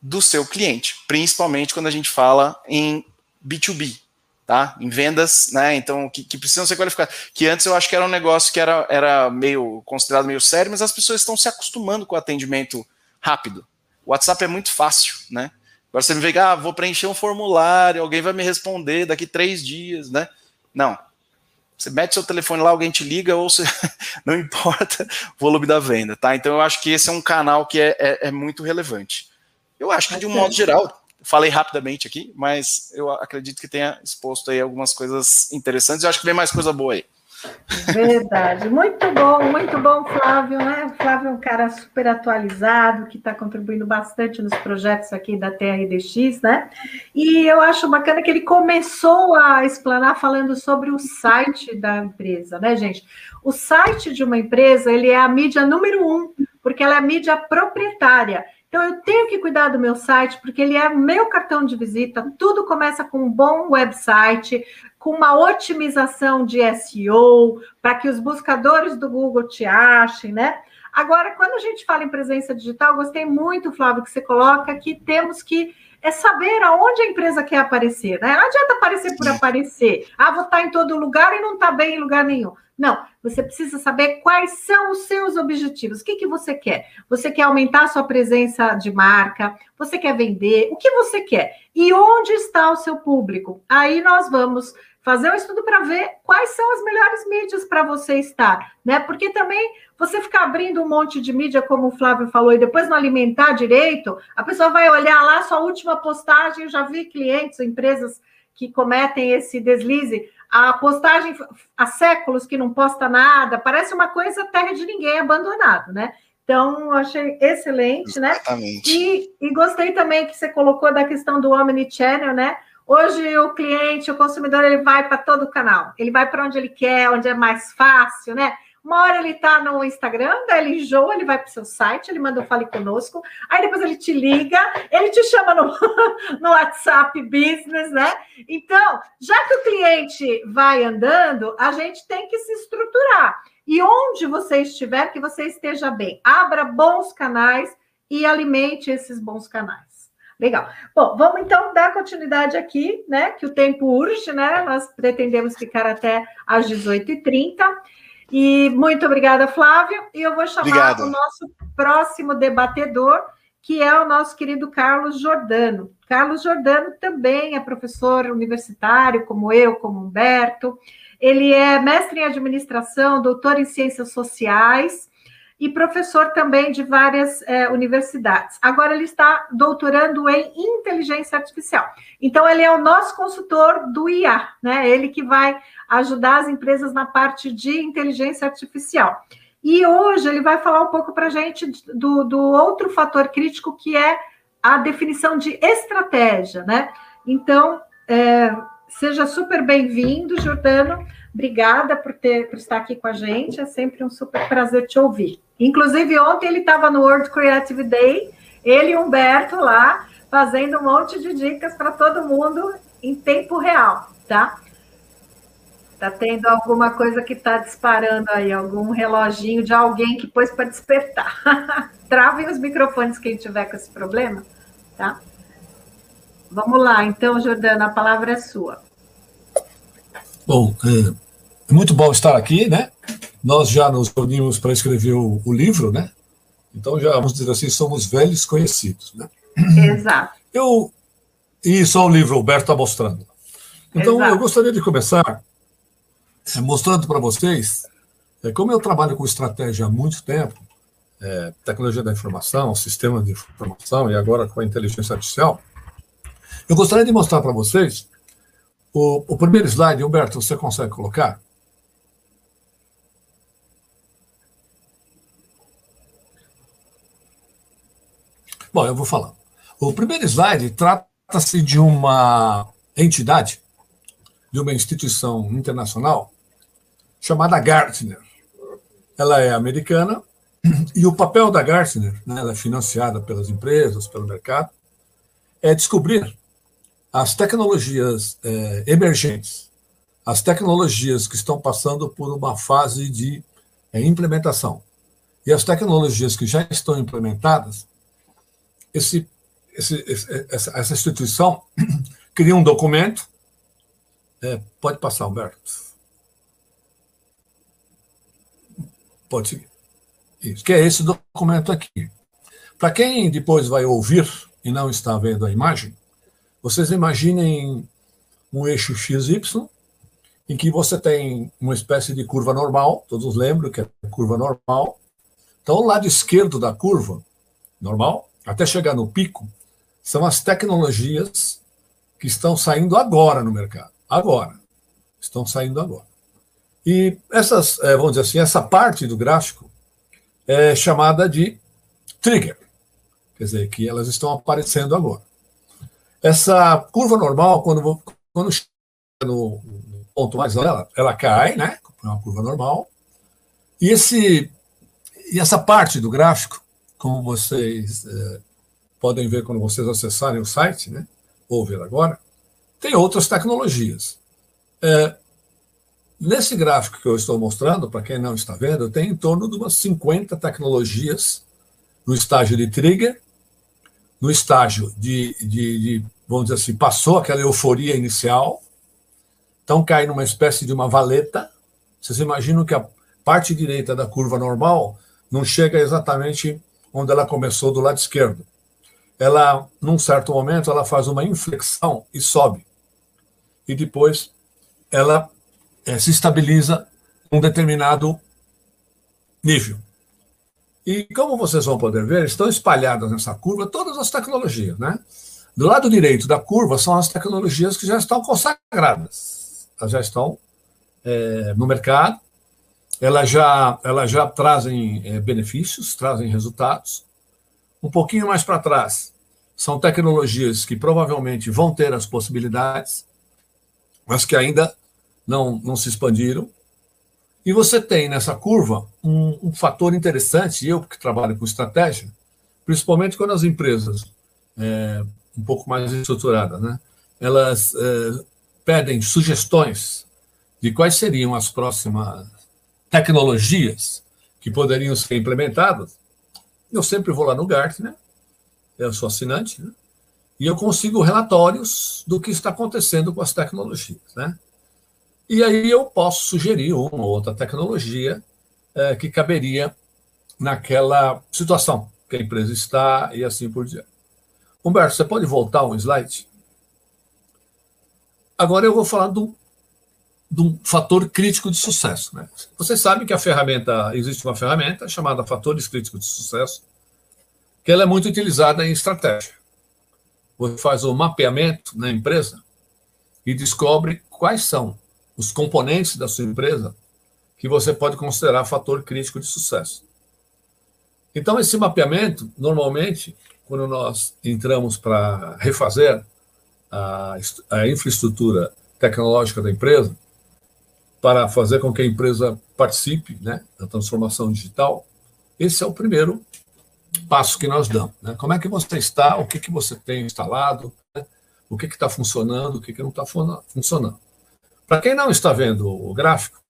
do seu cliente, principalmente quando a gente fala em B2B, tá? Em vendas, né? Então, que, que, precisam ser qualificados. Que antes eu acho que era um negócio que era, era meio considerado meio sério, mas as pessoas estão se acostumando com o atendimento rápido. O WhatsApp é muito fácil, né? Agora você me vê, ah, vou preencher um formulário, alguém vai me responder daqui três dias, né? Não. Você mete seu telefone lá, alguém te liga, ou você... (laughs) não importa o volume da venda, tá? Então eu acho que esse é um canal que é, é, é muito relevante. Eu acho que de um modo geral, falei rapidamente aqui, mas eu acredito que tenha exposto aí algumas coisas interessantes. Eu acho que vem mais coisa boa aí. Verdade, muito bom, muito bom, Flávio, né? O Flávio é um cara super atualizado, que está contribuindo bastante nos projetos aqui da TRDX, né? E eu acho bacana que ele começou a explanar falando sobre o site da empresa, né, gente? O site de uma empresa, ele é a mídia número um, porque ela é a mídia proprietária. Então, eu tenho que cuidar do meu site, porque ele é meu cartão de visita. Tudo começa com um bom website, com uma otimização de SEO, para que os buscadores do Google te achem, né? Agora, quando a gente fala em presença digital, gostei muito, Flávio, que você coloca que temos que é saber aonde a empresa quer aparecer, né? Não adianta aparecer por aparecer. Ah, vou estar em todo lugar e não está bem em lugar nenhum. Não, Você precisa saber quais são os seus objetivos. O que, que você quer? Você quer aumentar a sua presença de marca? Você quer vender? O que você quer? E onde está o seu público? Aí nós vamos fazer um estudo para ver quais são as melhores mídias para você estar, né? Porque também você ficar abrindo um monte de mídia, como o Flávio falou, e depois não alimentar direito, a pessoa vai olhar lá sua última postagem. Eu já vi clientes, empresas que cometem esse deslize. A postagem há séculos que não posta nada, parece uma coisa terra de ninguém abandonado, né? Então, achei excelente, né? Exatamente. E, e gostei também que você colocou da questão do Omnichannel, né? Hoje o cliente, o consumidor, ele vai para todo o canal. Ele vai para onde ele quer, onde é mais fácil, né? Uma hora ele está no Instagram, daí ele enjoa, ele vai para o seu site, ele manda um Fale Conosco, aí depois ele te liga, ele te chama no, (laughs) no WhatsApp Business, né? Então, já que o cliente vai andando, a gente tem que se estruturar. E onde você estiver, que você esteja bem. Abra bons canais e alimente esses bons canais. Legal. Bom, vamos então dar continuidade aqui, né? Que o tempo urge, né? Nós pretendemos ficar até às 18h30. E muito obrigada, Flávio. E eu vou chamar Obrigado. o nosso próximo debatedor, que é o nosso querido Carlos Jordano. Carlos Jordano também é professor universitário, como eu, como Humberto. Ele é mestre em administração, doutor em ciências sociais e professor também de várias é, universidades. Agora ele está doutorando em inteligência artificial. Então ele é o nosso consultor do IA, né? Ele que vai ajudar as empresas na parte de inteligência artificial. E hoje ele vai falar um pouco para a gente do, do outro fator crítico que é a definição de estratégia, né? Então, é, seja super bem-vindo, Jordano. Obrigada por, ter, por estar aqui com a gente. É sempre um super prazer te ouvir. Inclusive, ontem ele estava no World Creative Day, ele e Humberto lá, fazendo um monte de dicas para todo mundo em tempo real, tá? Tá tendo alguma coisa que está disparando aí, algum reloginho de alguém que pôs para despertar. (laughs) Travem os microfones quem tiver com esse problema, tá? Vamos lá, então, Jordana, a palavra é sua. Bom, é, muito bom estar aqui, né? Nós já nos reunimos para escrever o, o, livro, né? Então já, vamos dizer assim, somos velhos conhecidos, né? Exato. Eu, e só o livro, o Alberto está mostrando. Então, Exato. eu gostaria de começar é, mostrando para vocês é, como eu trabalho com estratégia há muito tempo, é, tecnologia da informação, sistema de informação e agora com a inteligência artificial. Eu gostaria de mostrar para vocês o, o primeiro slide, Humberto, você consegue colocar? Bom, eu vou falar. O primeiro slide trata-se de uma entidade, de uma instituição internacional chamada Gartner. Ela é americana (clears throat) e o papel da Gartner, né, ela é financiada pelas empresas, pelo mercado, é descobrir as tecnologias é, emergentes, as tecnologias que estão passando por uma fase de é, implementação e as tecnologias que já estão implementadas, esse, esse, essa, essa, instituição (clears throat) cria um documento. É, pode passar, Humberto. Pode seguir. Isso, que é esse documento aqui. Para quem depois vai ouvir e não está vendo a imagem, vocês imaginem um eixo XY, em que você tem uma espécie de curva normal, todos lembram que é curva normal. Então, o lado esquerdo da curva, normal, até chegar no pico, são as tecnologias que estão saindo agora no mercado. Agora. Estão saindo agora. E essas, é, vamos dizer assim, essa parte do gráfico é chamada de trigger. Quer dizer, que elas estão aparecendo agora. Essa curva normal, quando, quando chega no, ponto mais alto, ela, ela cai, né? É uma curva normal. E, esse, e essa parte do gráfico, como vocês é, podem ver quando vocês acessarem o site, né? Ou ver agora, tem outras tecnologias. É, nesse gráfico que eu estou mostrando, para quem não está vendo, tem em torno de umas 50 tecnologias no estágio de trigger no estágio de, de, de, vamos dizer assim, passou aquela euforia inicial, então cai numa espécie de uma valeta. Vocês imaginam que a, parte direita da curva normal não chega exatamente onde ela começou do lado esquerdo. Ela, num certo momento, ela faz uma inflexão e sobe. E depois ela é, se estabiliza um determinado nível. E como vocês vão poder ver, estão espalhadas nessa curva todas as tecnologias, né? Do lado direito da curva são as tecnologias que já estão consagradas, elas já estão é, no mercado, elas já, elas já trazem é, benefícios, trazem resultados. Um pouquinho mais para trás, são tecnologias que provavelmente vão ter as possibilidades, mas que ainda não, não se expandiram. E você tem nessa curva um, um fator interessante, eu que trabalho com estratégia, principalmente quando as empresas é, um pouco mais estruturadas, né, elas é, pedem sugestões de quais seriam as próximas tecnologias que poderiam ser implementadas. Eu sempre vou lá no Gartner, eu sou assinante, né, e eu consigo relatórios do que está acontecendo com as tecnologias. Né? E aí eu posso sugerir uma ou outra tecnologia é, que caberia naquela situação que a empresa está e assim por diante. Humberto, você pode voltar um slide? Agora eu vou falar do, do fator crítico de sucesso. Né? Vocês sabem que a ferramenta, existe uma ferramenta chamada fatores críticos de sucesso, que ela é muito utilizada em estratégia. Você faz o mapeamento na empresa e descobre quais são os componentes da sua empresa que você pode considerar fator crítico de sucesso. Então, esse mapeamento, normalmente, quando nós entramos para refazer a, a infraestrutura tecnológica da empresa, para fazer com que a empresa participe né, da transformação digital, esse é o primeiro passo que nós damos. Né? Como é que você está, o que, que você tem instalado, né? o que está funcionando, o que, que não está funcionando. Para quem não está vendo o gráfico,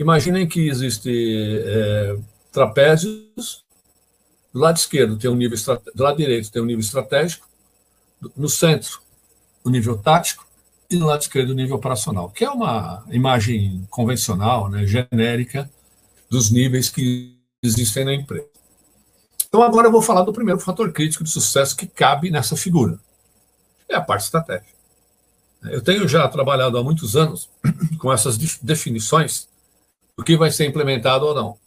imaginem que existe é, trapézios. Do lado esquerdo tem um nível do lado direito tem um nível estratégico, no centro o nível tático e do lado esquerdo o nível operacional, que é uma imagem convencional, né, genérica dos níveis que existem na empresa. Então agora eu vou falar do primeiro fator crítico de sucesso que cabe nessa figura. É a parte estratégica. Eu tenho já trabalhado há muitos anos (clears throat) com essas definições do que vai ser implementado ou não.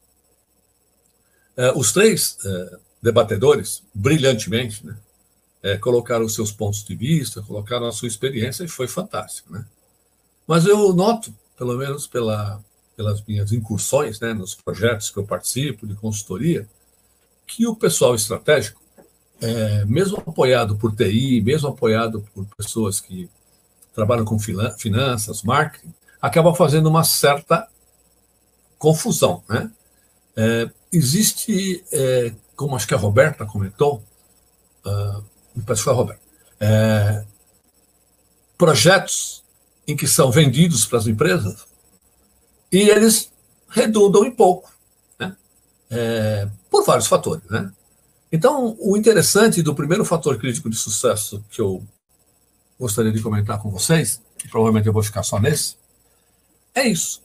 É, os três é, debatedores, brilhantemente, né, é, colocaram os seus pontos de vista, colocaram a sua experiência e foi fantástico. Né? Mas eu noto, pelo menos pela, pelas minhas incursões né, nos projetos que eu participo de consultoria, que o pessoal estratégico, é, mesmo apoiado por TI, mesmo apoiado por pessoas que trabalham com finanças, marketing, acaba fazendo uma certa confusão. Né? É, existe, é, como acho que a Roberta comentou, uh, a Roberta, é, projetos em que são vendidos para as empresas e eles redundam em pouco, né? é, por vários fatores. Né? Então, o interessante do primeiro fator crítico de sucesso que eu gostaria de comentar com vocês, que provavelmente eu vou ficar só nesse, é isso.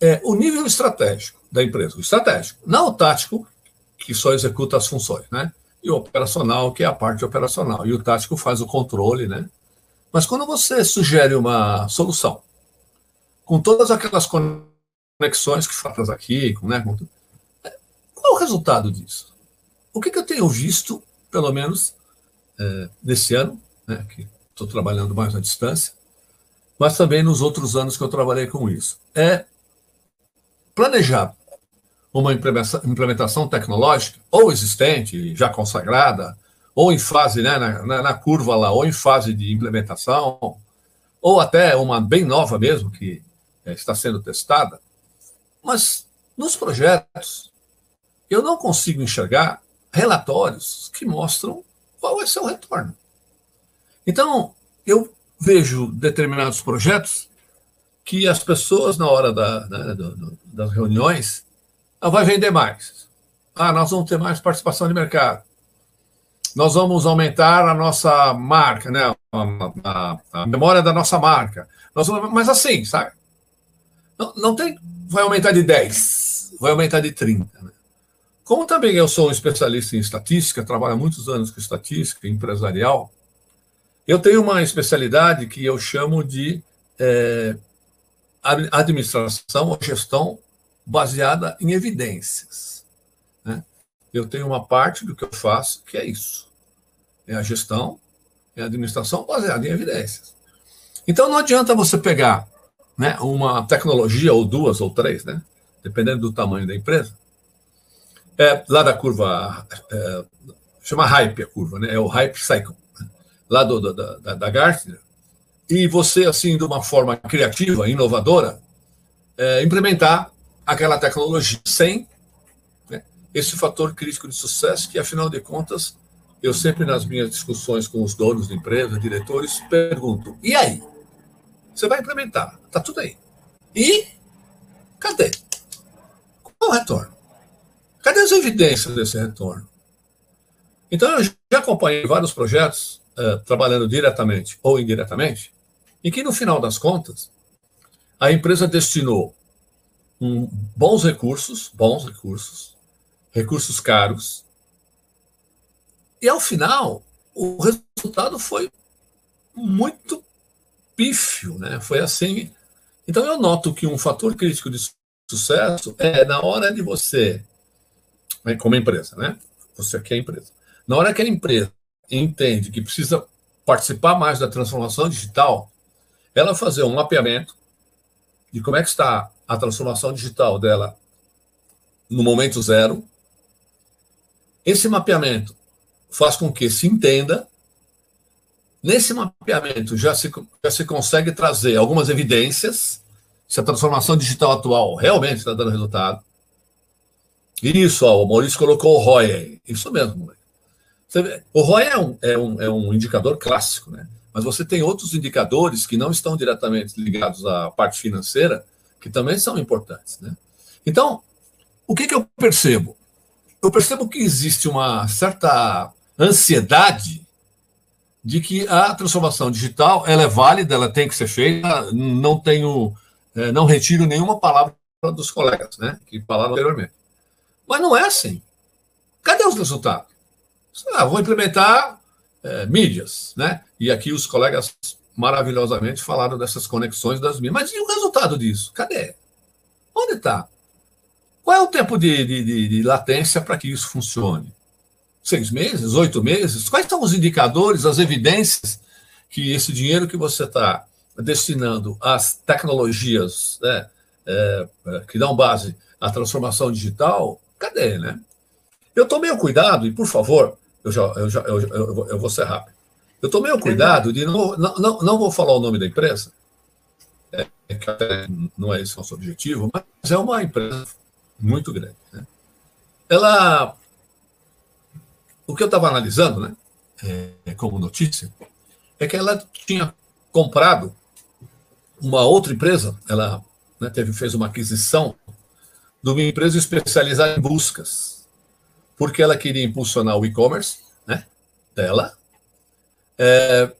É o nível estratégico da empresa, o estratégico, não o tático, que só executa as funções, né? E o operacional, que é a parte operacional. E o tático faz o controle, né? Mas quando você sugere uma solução, com todas aquelas conexões que falas aqui, né? Qual o resultado disso? O que, que eu tenho visto, pelo menos é, nesse ano, né, que estou trabalhando mais à distância, mas também nos outros anos que eu trabalhei com isso. É planejar uma implementação tecnológica, ou existente, já consagrada, ou em fase, né, na, na, curva lá, ou em fase de implementação, ou até uma bem nova mesmo, que é, está sendo testada. Mas nos projetos, eu não consigo enxergar relatórios que mostram qual ser o retorno. Então, eu vejo determinados projetos que as pessoas, na hora da, né, das reuniões, vai vender mais. Ah, nós vamos ter mais participação de mercado. Nós vamos aumentar a nossa marca, né? a, a, a memória da nossa marca. Nós vamos, mas assim, sabe? Não, não tem vai aumentar de 10, vai aumentar de 30. Né? Como também eu sou um especialista em estatística, trabalho há muitos anos com estatística empresarial, eu tenho uma especialidade que eu chamo de é, administração ou gestão baseada em evidências. Né? Eu tenho uma parte do que eu faço que é isso: é a gestão, é a administração baseada em evidências. Então não adianta você pegar né, uma tecnologia ou duas ou três, né, dependendo do tamanho da empresa, é, lá da curva, é, chama hype a curva, né, é o hype cycle, né, lá do, da, da, da Gartner, e você, assim, de uma forma criativa, inovadora, é, implementar aquela tecnologia sem né, esse fator crítico de sucesso, que, afinal de contas, eu sempre, nas minhas discussões com os donos da empresa, diretores, pergunto: e aí? Você vai implementar, está tudo aí. E cadê? Qual o retorno? Cadê as evidências desse retorno? Então, eu já acompanhei vários projetos, uh, trabalhando diretamente ou indiretamente, em que, no final das contas, a empresa destinou um, bons recursos, bons recursos, recursos caros, e ao final, o resultado foi muito pífio, né? Foi assim. Então eu noto que um fator crítico de sucesso é na hora de você, né, como empresa, né? Você aqui é empresa. Na hora que a empresa entende que precisa participar mais da transformação digital, ela fazer um mapeamento de como é que está a transformação digital dela no momento zero. Esse mapeamento faz com que se entenda. Nesse mapeamento já se, já se consegue trazer algumas evidências se a transformação digital atual realmente está dando resultado. Isso, ó, o Maurício colocou o ROI. Isso mesmo. Vê, o ROI é um, é, um, é um indicador clássico, né? Mas você tem outros indicadores que não estão diretamente ligados à parte financeira, que também são importantes. Né? Então, o que, que eu percebo? Eu percebo que existe uma certa ansiedade de que a transformação digital ela é válida, ela tem que ser feita. Não tenho, é, não retiro nenhuma palavra dos colegas, né, que falaram anteriormente. Mas não é assim. Cadê os resultados? Ah, vou implementar é, mídias, né? E aqui os colegas maravilhosamente falaram dessas conexões das mídias. Mas e o resultado disso? Cadê? Onde está? Qual é o tempo de, de, de, de latência para que isso funcione? seis meses, oito meses? Quais são os indicadores, as evidências que esse dinheiro que você está destinando às tecnologias né, é, é, que dão base à transformação digital, cadê, né? Eu tomei o cuidado, e por favor, eu, já, eu, já, eu, eu, eu vou ser rápido. Eu tomei o cuidado de não, não, não, vou falar o nome da empresa, é, não é esse nosso objetivo, mas é uma empresa muito grande. Né? Ela o que eu estava analisando, né, é, como notícia, é que ela tinha comprado uma outra empresa, ela né, teve, fez uma aquisição de uma empresa especializada em buscas, porque ela queria impulsionar o e-commerce né, dela, é,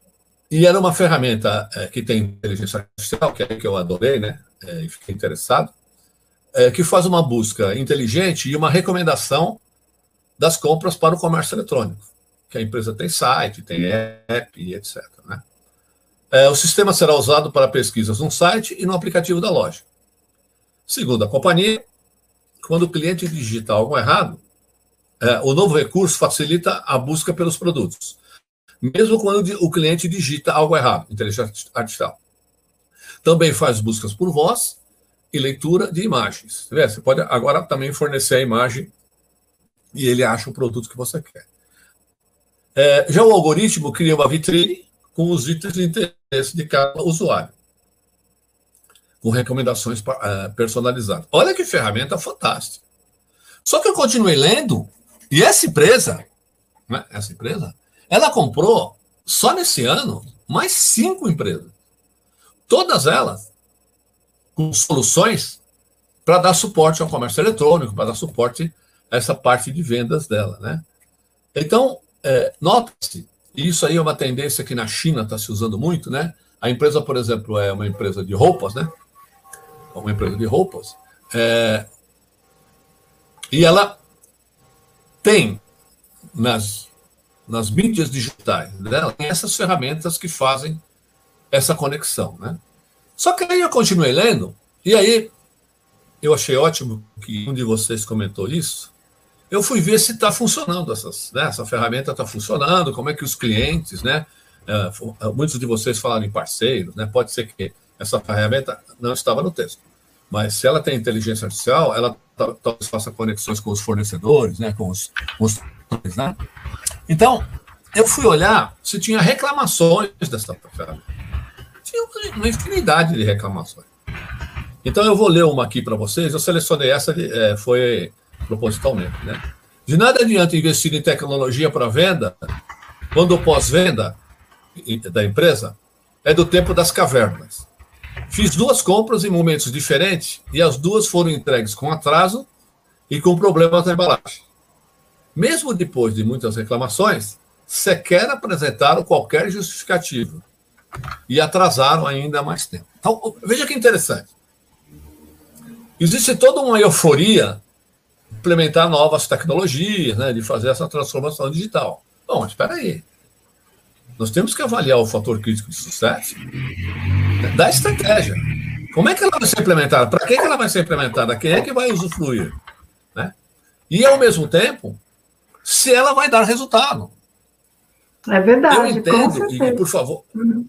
e era uma ferramenta é, que tem inteligência artificial, que é que eu adorei, né, é, e fiquei interessado, é, que faz uma busca inteligente e uma recomendação das compras para o comércio eletrônico, que a empresa tem site, tem app etc. Né? É, o sistema será usado para pesquisas no site e no aplicativo da loja. Segundo a companhia, quando o cliente digita algo errado, o novo recurso facilita a busca pelos produtos, mesmo quando o cliente digita algo errado, inteligência artificial. Também faz buscas por voz e leitura de imagens. Você pode agora também fornecer a imagem e ele acha o produto que você quer. É, já o algoritmo cria uma vitrine com os itens de interesse de cada usuário, com recomendações é, personalizadas. Olha que ferramenta fantástica. Só que eu continuei lendo, e essa empresa, né, essa empresa, ela comprou, só nesse ano, mais cinco empresas. Todas elas com soluções para dar suporte ao comércio eletrônico, para dar suporte essa parte de vendas dela, né? Então, é, nota-se, e isso aí é uma tendência que na China está se usando muito, né? A empresa, por exemplo, é uma empresa de roupas, né? Uma empresa de roupas. É, e ela tem nas, nas mídias digitais dela essas ferramentas que fazem essa conexão. Né? Só que aí eu continuei lendo, e aí eu achei ótimo que um de vocês comentou isso. Eu fui ver se está funcionando essas, né? essa ferramenta está funcionando, como é que os clientes, né? Uh, muitos de vocês falaram em parceiros, né? Pode ser que essa ferramenta não estava no texto, mas se ela tem inteligência artificial, ela talvez faça conexões com os fornecedores, né? Com os, com os né? Então, eu fui olhar se tinha reclamações dessa ferramenta. Tinha uma infinidade de reclamações. Então eu vou ler uma aqui para vocês. Eu selecionei essa, é, foi propositalmente, né? De nada adianta investir em tecnologia para venda quando o pós-venda da empresa é do tempo das cavernas. Fiz duas compras em momentos diferentes e as duas foram entregues com atraso e com problemas na embalagem. Mesmo depois de muitas reclamações, sequer apresentaram qualquer justificativo e atrasaram ainda mais tempo. Então, veja que interessante. Existe toda uma euforia implementar novas tecnologias, né, de fazer essa transformação digital. Bom, espera aí. Nós temos que avaliar o fator crítico de sucesso da estratégia. Como é que ela vai ser implementada? Para que ela vai ser implementada? Quem é que vai usufruir? Né? E, ao mesmo tempo, se ela vai dar resultado. É verdade. Eu entendo, e por favor, uhum.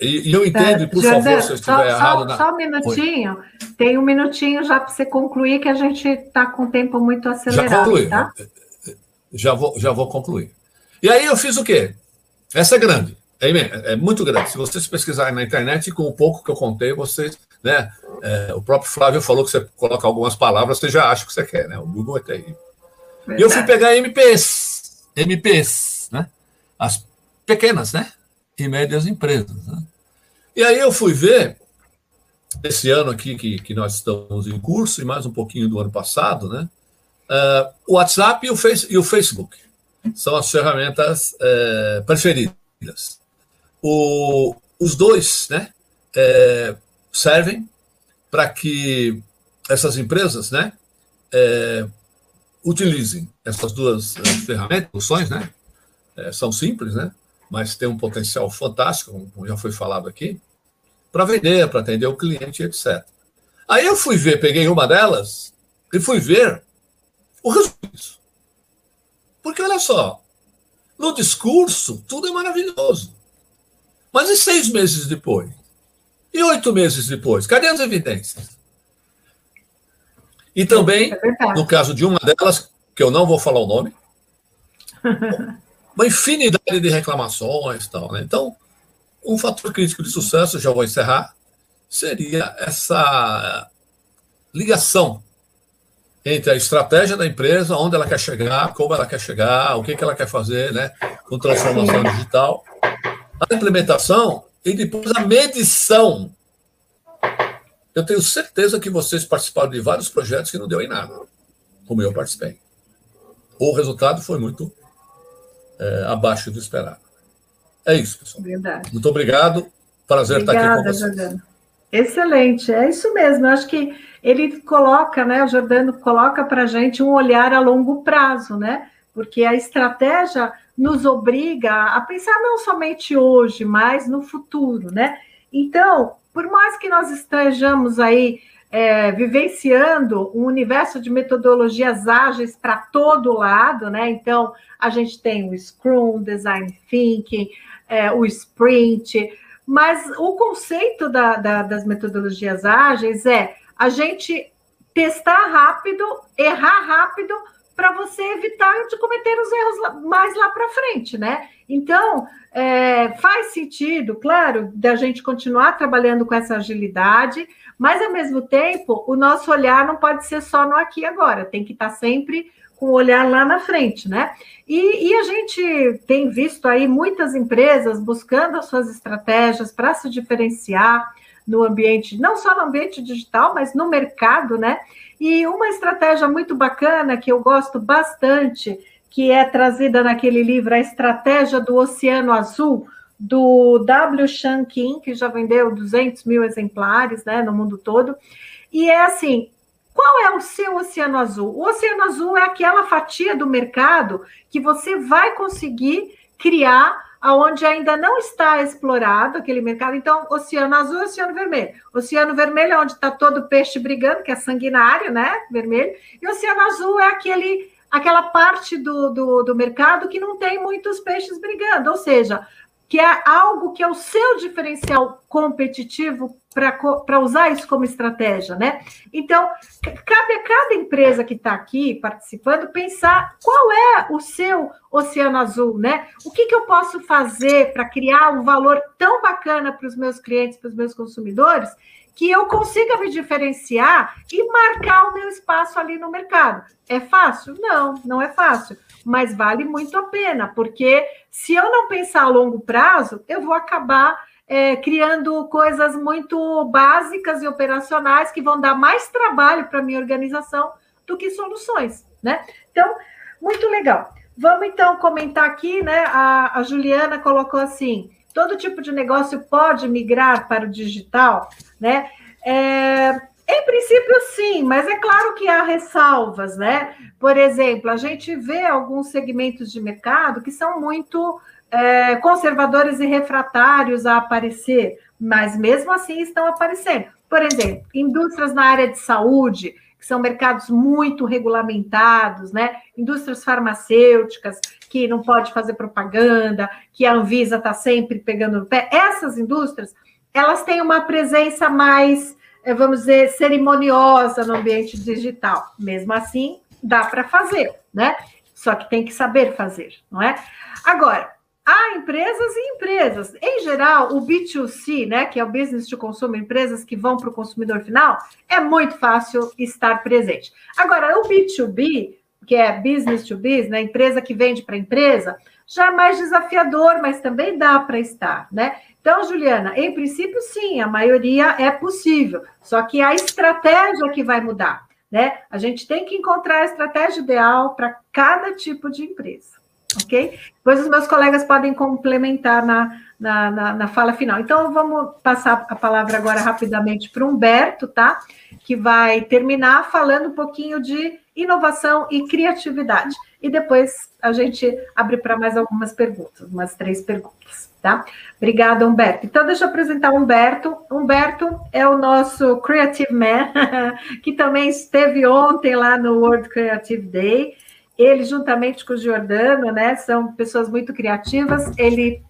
E, e eu entendo, é, por Jordano, favor, se eu estiver só, errado. Só, na... só um minutinho, Oi. tem um minutinho já para você concluir, que a gente está com o tempo muito acelerado. Já concluí. Tá? Já, vou, já vou concluir. E aí eu fiz o quê? Essa é grande. É, é muito grande. Se vocês pesquisarem na internet, com o pouco que eu contei, vocês. Né, é, o próprio Flávio falou que você coloca algumas palavras, você já acha o que você quer, né? O Google é terrível. Verdade. E eu fui pegar MPs, MPs, né? As pequenas, né? E médias empresas. Né? E aí eu fui ver, esse ano aqui que, que nós estamos em curso, e mais um pouquinho do ano passado, né? Uh, o WhatsApp e o, face, e o Facebook são as ferramentas uh, preferidas. O, os dois né, uh, servem para que essas empresas né, utilizem essas duas ferramentas, soluções, né? são simples, né? mas tem um potencial fantástico, como já foi falado aqui, para vender, para atender o cliente, etc. Aí eu fui ver, peguei uma delas e fui ver o resultado. Porque olha só, no discurso tudo é maravilhoso. Mas e seis meses depois? E oito meses depois? Cadê as evidências? E também, é no caso de uma delas, que eu não vou falar o nome, (laughs) uma infinidade de reclamações tal. Né? Então, um fator crítico de sucesso, já vou encerrar, seria essa ligação entre a estratégia da empresa, onde ela quer chegar, como ela quer chegar, o que, que ela quer fazer né, com transformação digital, a implementação e depois a medição. Eu tenho certeza que vocês participaram de vários projetos que não deu em nada, como eu participei. O resultado foi muito é, abaixo do esperado. É isso, pessoal. Verdade. Muito obrigado. Prazer Obrigada, estar aqui com vocês. Jordano. Excelente, é isso mesmo. Eu acho que ele coloca, né? O Jordano coloca para a gente um olhar a longo prazo, né? Porque a estratégia nos obriga a pensar não somente hoje, mas no futuro, né? Então, por mais que nós estejamos aí é, vivenciando um universo de metodologias ágeis para todo lado, né? Então, a gente tem o Scrum, Design Thinking, é, o Sprint, mas o conceito da, da, das metodologias ágeis é a gente testar rápido, errar rápido, para você evitar de cometer os erros mais lá para frente, né? Então, é, faz sentido, claro, da gente continuar trabalhando com essa agilidade, mas ao mesmo tempo, o nosso olhar não pode ser só no aqui e agora, tem que estar tá sempre com o olhar lá na frente, né? E, e, a gente tem visto aí muitas empresas buscando as suas estratégias para se diferenciar no ambiente, não só no ambiente digital, mas no mercado, né? E uma estratégia muito bacana que eu gosto bastante, que é trazida naquele livro, A Estratégia do Oceano Azul, do W. Shan Kim, que já vendeu 200 mil exemplares né, no mundo todo. E é assim: qual é o seu oceano azul? O oceano azul é aquela fatia do mercado que você vai conseguir criar aonde ainda não está explorado aquele mercado. Então, oceano azul oceano vermelho. Oceano vermelho é onde está todo peixe brigando, que é sanguinário, né? Vermelho. E oceano azul é aquele, aquela parte do, do, do mercado que não tem muitos peixes brigando. Ou seja, que é algo que é o seu diferencial competitivo para usar isso como estratégia, né? Então, cabe a cada empresa que está aqui participando pensar qual é o seu oceano azul, né? O que, que eu posso fazer para criar um valor tão bacana para os meus clientes, para os meus consumidores, que eu consiga me diferenciar e marcar o meu espaço ali no mercado. É fácil? Não, não é fácil, mas vale muito a pena, porque se eu não pensar a longo prazo, eu vou acabar é, criando coisas muito básicas e operacionais que vão dar mais trabalho para a minha organização do que soluções, né? Então, muito legal. Vamos então comentar aqui, né? A, a Juliana colocou assim: todo tipo de negócio pode migrar para o digital, né? É, em princípio, sim, mas é claro que há ressalvas, né? Por exemplo, a gente vê alguns segmentos de mercado que são muito é, conservadores e refratários a aparecer, mas mesmo assim estão aparecendo. Por exemplo, indústrias na área de saúde, que são mercados muito regulamentados, né? Indústrias farmacêuticas, que não pode fazer propaganda, que a Anvisa está sempre pegando no pé. Essas indústrias, elas têm uma presença mais, é, vamos dizer, cerimoniosa no ambiente digital. Mesmo assim, dá para fazer, né? Só que tem que saber fazer, não é? Agora, Há empresas e empresas. Em geral, o B2C, né, que é o business to consumer, empresas que vão para o consumidor final, é muito fácil estar presente. Agora, o B2B, que é business to business, né, empresa que vende para empresa, já é mais desafiador, mas também dá para estar, né? Então, Juliana, em princípio, sim, a maioria é possível, só que a estratégia que vai mudar, né? A gente tem que encontrar a estratégia ideal para cada tipo de empresa ok? Depois os meus colegas podem complementar na, na, na, na fala final. Então, vamos passar a palavra agora rapidamente para o Humberto, tá? Que vai terminar falando um pouquinho de inovação e criatividade. E depois a gente abre para mais algumas perguntas, umas três perguntas, tá? Obrigada, Humberto. Então, deixa eu apresentar o Humberto. Humberto é o nosso Creative Man, (laughs) que também esteve ontem lá no World Creative Day. Ele, juntamente com o Giordano, né, são pessoas muito criativas. Ele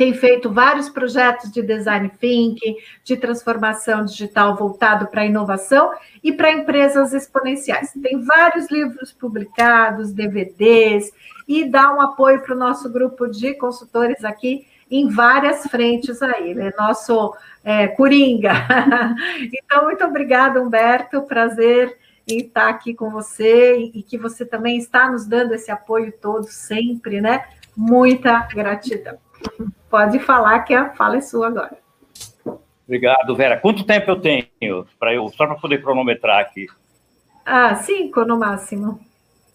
tem feito vários projetos de design thinking, de transformação digital voltado para inovação e para empresas exponenciais. Tem vários livros publicados, DVDs, e dá um apoio para o nosso grupo de consultores aqui em várias frentes aí. Ele é nosso é, coringa. (laughs) então, muito obrigada, Humberto. Prazer em estar aqui com você e que você também está nos dando esse apoio todo sempre, né? Muita gratidão. Pode falar que a fala é sua agora. Obrigado, Vera. Quanto tempo eu tenho para eu só para poder cronometrar aqui? Ah, cinco no máximo.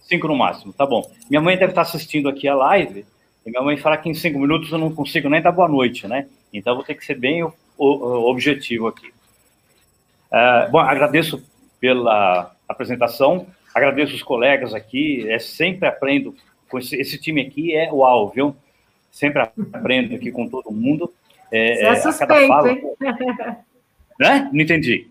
Cinco no máximo, tá bom. Minha mãe deve estar assistindo aqui a live e minha mãe fala que em cinco minutos eu não consigo nem dar boa noite, né? Então eu vou ter que ser bem objetivo aqui. Uh, bom, agradeço pela apresentação. Agradeço os colegas aqui, é, sempre aprendo com esse, esse time aqui, é uau, viu? Sempre aprendo aqui com todo mundo. É, Você é, é suspeito, fala, hein? Né? Não entendi.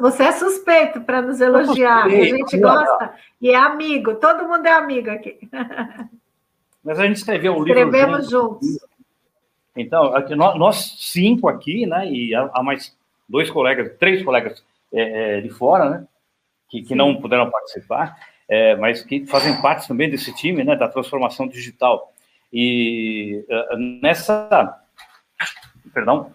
Você é suspeito para nos elogiar, a gente gosta e é amigo, todo mundo é amigo aqui. (laughs) Mas a gente escreveu um livro. Escrevemos juntos. juntos. Então, aqui, nós, nós, cinco aqui, né? E há, há mais dois colegas, três colegas é, é de fora, né? Que, que não puderam participar, é, mas que fazem parte também desse time, né, da transformação digital. E uh, nessa, perdão,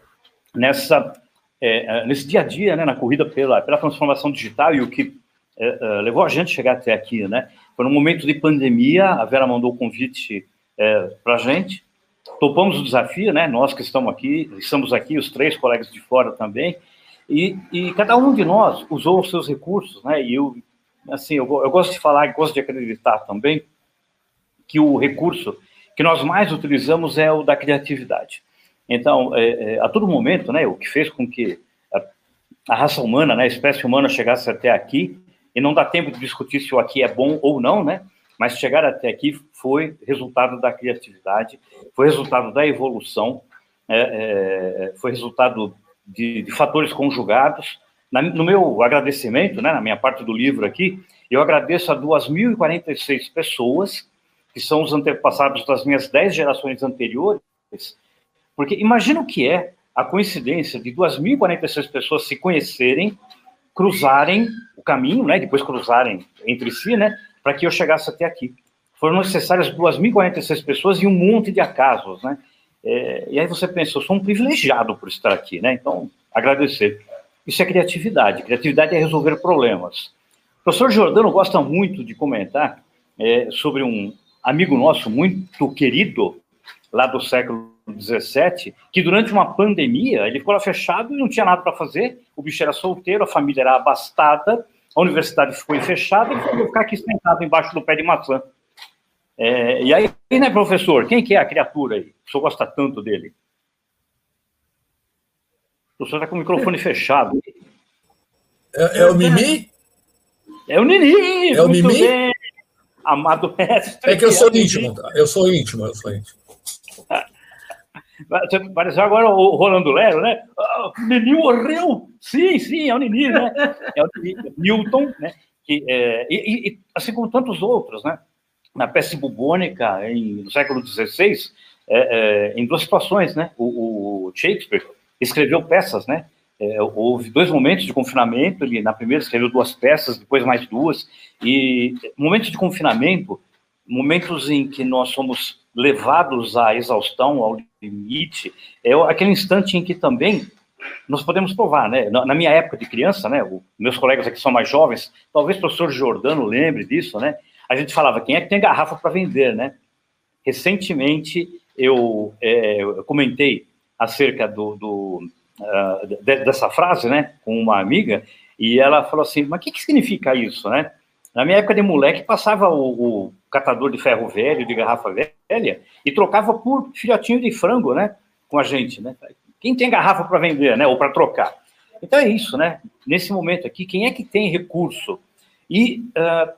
nessa, é, nesse dia a dia, né, na corrida pela, pela transformação digital e o que é, uh, levou a gente a chegar até aqui, né, foi no momento de pandemia, a Vera mandou o convite para a gente, topamos o desafio, né, nós que estamos aqui, estamos aqui, os três colegas de fora também, e, e, cada um de nós usou os seus recursos, né? E eu, assim, eu, eu gosto de falar, gosto de acreditar também que o recurso que nós mais utilizamos é o da criatividade. Então, é, é, a todo momento, né, o que fez com que a, a, raça humana, né, a espécie humana chegasse até aqui, e não dá tempo de discutir se o aqui é bom ou não, né? Mas chegar até aqui foi resultado da criatividade, foi resultado da evolução, é, é, foi resultado de, de fatores conjugados. Na, no meu agradecimento, né, na minha parte do livro aqui, eu agradeço a 2.046 pessoas, que são os antepassados das minhas 10 gerações anteriores, porque imagina o que é a coincidência de 2.046 pessoas se conhecerem, cruzarem o caminho, né, depois cruzarem entre si, né, para que eu chegasse até aqui. Foram necessárias 2.046 pessoas e um monte de acasos, né? É, e aí você pensa, eu sou um privilegiado por estar aqui, né? Então, agradecer. Isso é criatividade. Criatividade é resolver problemas. O professor Jordano gosta muito de comentar é, sobre um amigo nosso muito querido, lá do século XVII, que durante uma pandemia, ele ficou lá fechado e não tinha nada para fazer, o bicho era solteiro, a família era abastada, a universidade ficou fechada, ele foi ficar aqui sentado embaixo do pé de maçã. É, e aí, né, professor, quem que é a criatura aí? O senhor gosta tanto dele? O professor está com o microfone (laughs) fechado. É, é, o Mimi? É o Nini! É o Mimi? Bem. Amado mestre. É que eu sou íntimo, tá? Eu sou íntimo, eu sou íntimo. Pareceu agora o Rolando Lero, né? Ah, o Nini morreu! Sim, sim, é o Nini, né? É o Nini, Newton, né? Que, é, e, e, assim como tantos outros, né? Na peste bubônica, em, no século XVI, é, é, em duas situações, né? O, o, Shakespeare escreveu peças, né? É, houve dois momentos de confinamento, ele na primeira escreveu duas peças, depois mais duas, e momentos de confinamento, momentos em que nós somos levados à exaustão, ao limite, é aquele instante em que também nós podemos provar, né? Na minha época de criança, né? meus colegas aqui são mais jovens, talvez o professor Jordano lembre disso, né? A gente falava, quem é que tem garrafa para vender, né? Recentemente, eu, é, eu comentei acerca do, do uh, de, dessa frase, né? Com uma amiga, e ela falou assim, mas o que, que significa isso, né? Na minha época de moleque, passava o, o catador de ferro velho, de garrafa velha, e trocava por filhotinho de frango, né? Com a gente, né? Quem tem garrafa para vender, né? Ou para trocar. Então é isso, né? Nesse momento aqui, quem é que tem recurso? E uh,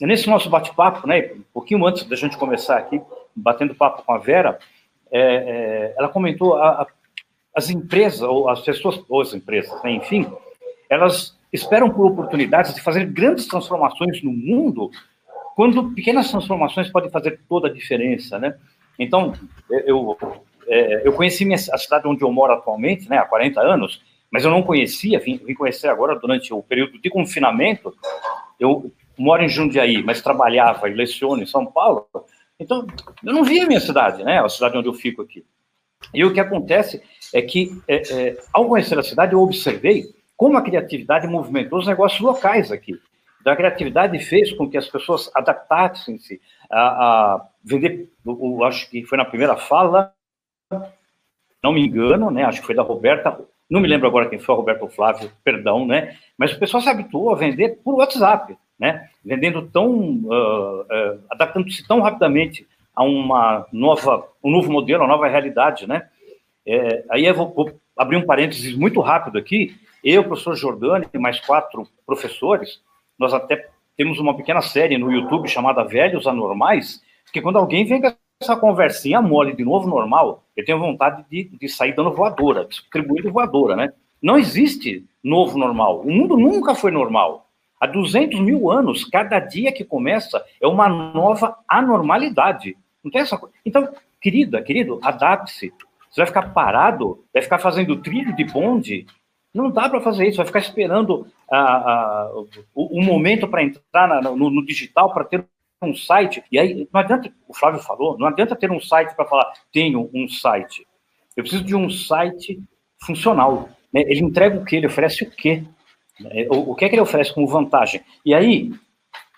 nesse nosso bate-papo, né? Um pouquinho antes da gente começar aqui, batendo papo com a Vera, é, é, ela comentou a, a, as empresas, ou as pessoas, ou as empresas, né? enfim, elas esperam por oportunidades de fazer grandes transformações no mundo, quando pequenas transformações podem fazer toda a diferença, né? Então, eu, é, eu conheci minha, a cidade onde eu moro atualmente, né, há 40 anos, mas eu não conhecia, vim, vim conhecer agora durante o período de confinamento. Eu moro em Jundiaí, mas trabalhava e leciono em São Paulo, então eu não via a minha cidade, né, a cidade onde eu fico aqui. E o que acontece é que, é, é, ao conhecer a cidade, eu observei como a criatividade movimentou os negócios locais aqui. Então, a criatividade fez com que as pessoas adaptassem-se a, a, vender, acho que foi na primeira fala, não me engano, né, acho que foi da Roberta, não me lembro agora quem foi, a Roberta Flávio, perdão, né, mas o pessoal se habituou a vender por WhatsApp, né, vendendo tão, uh, uh, adaptando-se tão rapidamente a uma nova, um novo modelo, uma nova realidade, né, é, aí eu vou, vou abrir um parênteses muito rápido aqui, eu, professor Jordani e mais quatro professores, nós até temos uma pequena série no YouTube chamada Velhos Anormais, que quando alguém vem com essa conversinha mole de novo normal, eu tenho vontade de, de sair dando voadora, distribuindo voadora, né? Não existe novo normal. O mundo nunca foi normal. Há 200 mil anos, cada dia que começa é uma nova anormalidade. Não tem essa coisa. Então, querida, querido, adapte-se. Você vai ficar parado, vai ficar fazendo trilho de bonde não dá para fazer isso, vai ficar esperando a, a, o, o, momento para entrar na, no, no, digital, para ter um site. E aí, não adianta, o Flávio falou, não adianta ter um site para falar, tenho um site. Eu preciso de um site funcional. Né? Ele entrega o quê? Ele oferece o quê? É, o, o que é que ele oferece como vantagem? E aí,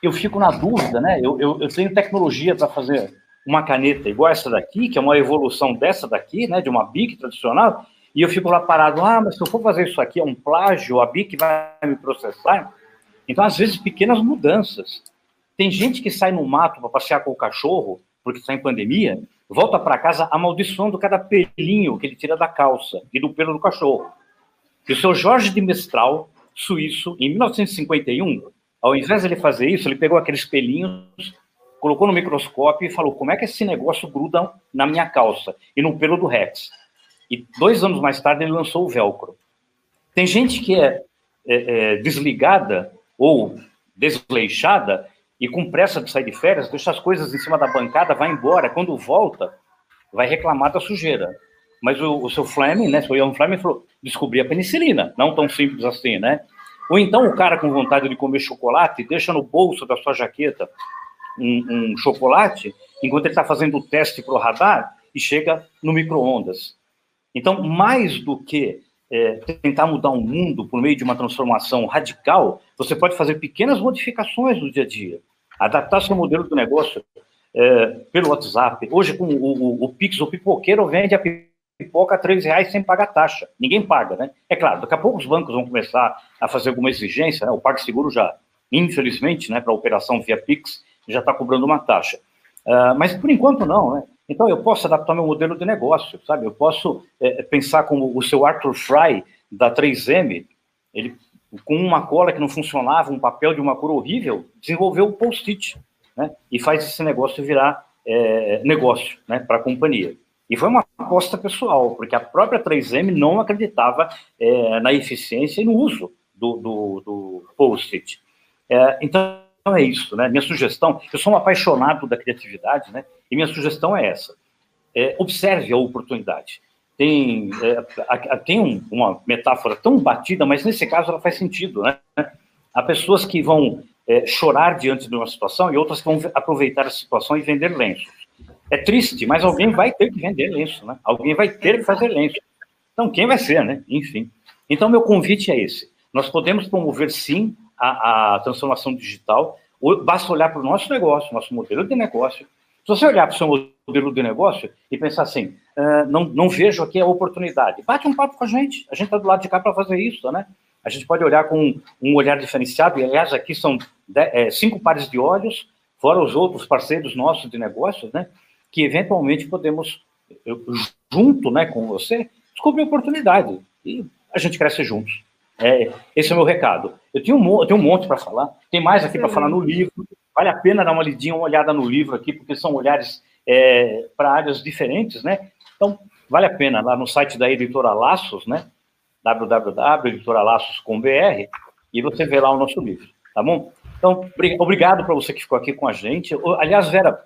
eu fico na dúvida, né? Eu, eu, eu tenho tecnologia para fazer uma caneta igual essa daqui, que é uma evolução dessa daqui, né? De uma BIC tradicional, e eu fico lá parado, ah, mas se eu for fazer isso aqui é um plágio, a BIC vai me processar. Então, às vezes, pequenas mudanças. Tem gente que sai no mato para passear com o cachorro, porque está em pandemia, volta para casa amaldiçoando cada pelinho que ele tira da calça e do pelo do cachorro. E o seu Jorge de Mestral, suíço, em 1951, Ao invés de ele fazer isso, ele pegou aqueles pelinhos, colocou no microscópio e falou: como é que esse negócio gruda na minha calça e no pelo do Rex? E dois anos mais tarde ele lançou o velcro. Tem gente que é, é, é desligada ou desleixada e com pressa de sair de férias, deixa as coisas em cima da bancada, vai embora. Quando volta, vai reclamar da sujeira. Mas o, o seu Fleming, né, seu Ian Fleming falou, descobri a penicilina, não tão simples assim, né? Ou então o cara com vontade de comer chocolate deixa no bolso da sua jaqueta um, um chocolate enquanto ele está fazendo o teste para o radar e chega no micro-ondas. Então, mais do que é, tentar mudar o mundo por meio de uma transformação radical, você pode fazer pequenas modificações no dia a dia, adaptar seu modelo do negócio é, pelo WhatsApp. Hoje, com o, o, o Pix, o pipoqueiro vende a pipoca a três reais sem pagar taxa. Ninguém paga, né? É claro, daqui a pouco os bancos vão começar a fazer alguma exigência, né? o PagSeguro já, infelizmente, né, para operação via Pix, já está cobrando uma taxa. Uh, mas, por enquanto, não, né? Então, eu posso adaptar meu modelo de negócio, sabe? Eu posso é, pensar como o seu Arthur Fry, da 3M, ele, com uma cola que não funcionava, um papel de uma cor horrível, desenvolveu o post-it, né? E faz esse negócio virar é, negócio, né? Para a companhia. E foi uma aposta pessoal, porque a própria 3M não acreditava é, na eficiência e no uso do, do, do post-it. É, então, é isso, né? Minha sugestão, eu sou um apaixonado da criatividade, né? E minha sugestão é essa: é, observe a oportunidade. Tem, é, tem um, uma metáfora tão batida, mas nesse caso ela faz sentido, né? Há pessoas que vão é, chorar diante de uma situação e outras que vão aproveitar a situação e vender lenços. É triste, mas alguém vai ter que vender lenço, né? Alguém vai ter que fazer lenço. Então, quem vai ser, né? Enfim. Então, meu convite é esse. Nós podemos promover, sim, a, a transformação digital, basta olhar para o nosso negócio, nosso modelo de negócio. Se você olhar para o seu modelo de negócio e pensar assim, uh, não, não vejo aqui a oportunidade, bate um papo com a gente. A gente está do lado de cá para fazer isso, né? A gente pode olhar com um olhar diferenciado, e aliás, aqui são é, cinco pares de olhos, fora os outros parceiros nossos de negócios, né? Que eventualmente podemos, eu, junto né, com você, descobrir oportunidade. E a gente cresce juntos. É, esse é o meu recado. Eu tenho um, eu tenho um monte para falar, tem mais aqui para falar no livro. Vale a pena dar uma lidinha, uma olhada no livro aqui, porque são olhares é, para áreas diferentes, né? Então, vale a pena lá no site da Editora Laços, né? www.editoralaços.com.br e você vê lá o nosso livro, tá bom? Então, obrigado para você que ficou aqui com a gente. Aliás, Vera,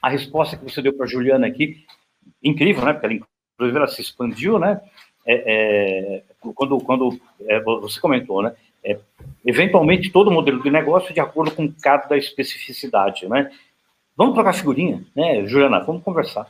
a resposta que você deu para Juliana aqui, incrível, né? Porque ela, inclusive, ela se expandiu, né? É, é, quando quando é, você comentou, né? É, eventualmente, todo modelo de negócio de acordo com cada especificidade, né? Vamos trocar figurinha, né, Juliana? Vamos conversar.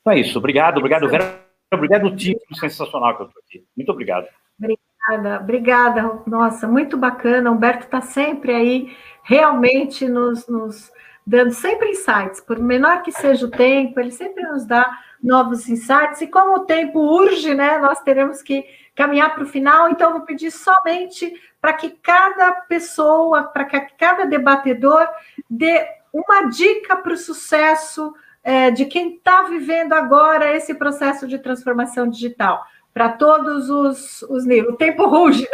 Então é isso. Obrigado, obrigado, Vera. Obrigado, time sensacional que eu estou aqui. Muito obrigado. Obrigada, obrigada. Nossa, muito bacana. Humberto está sempre aí, realmente nos, nos dando sempre insights, por menor que seja o tempo, ele sempre nos dá novos insights, e como o tempo urge, né, nós teremos que caminhar para o final, então vou pedir somente para que cada pessoa, para que cada debatedor dê uma dica para o sucesso é, de quem está vivendo agora esse processo de transformação digital para todos os, os níveis. O tempo ruge,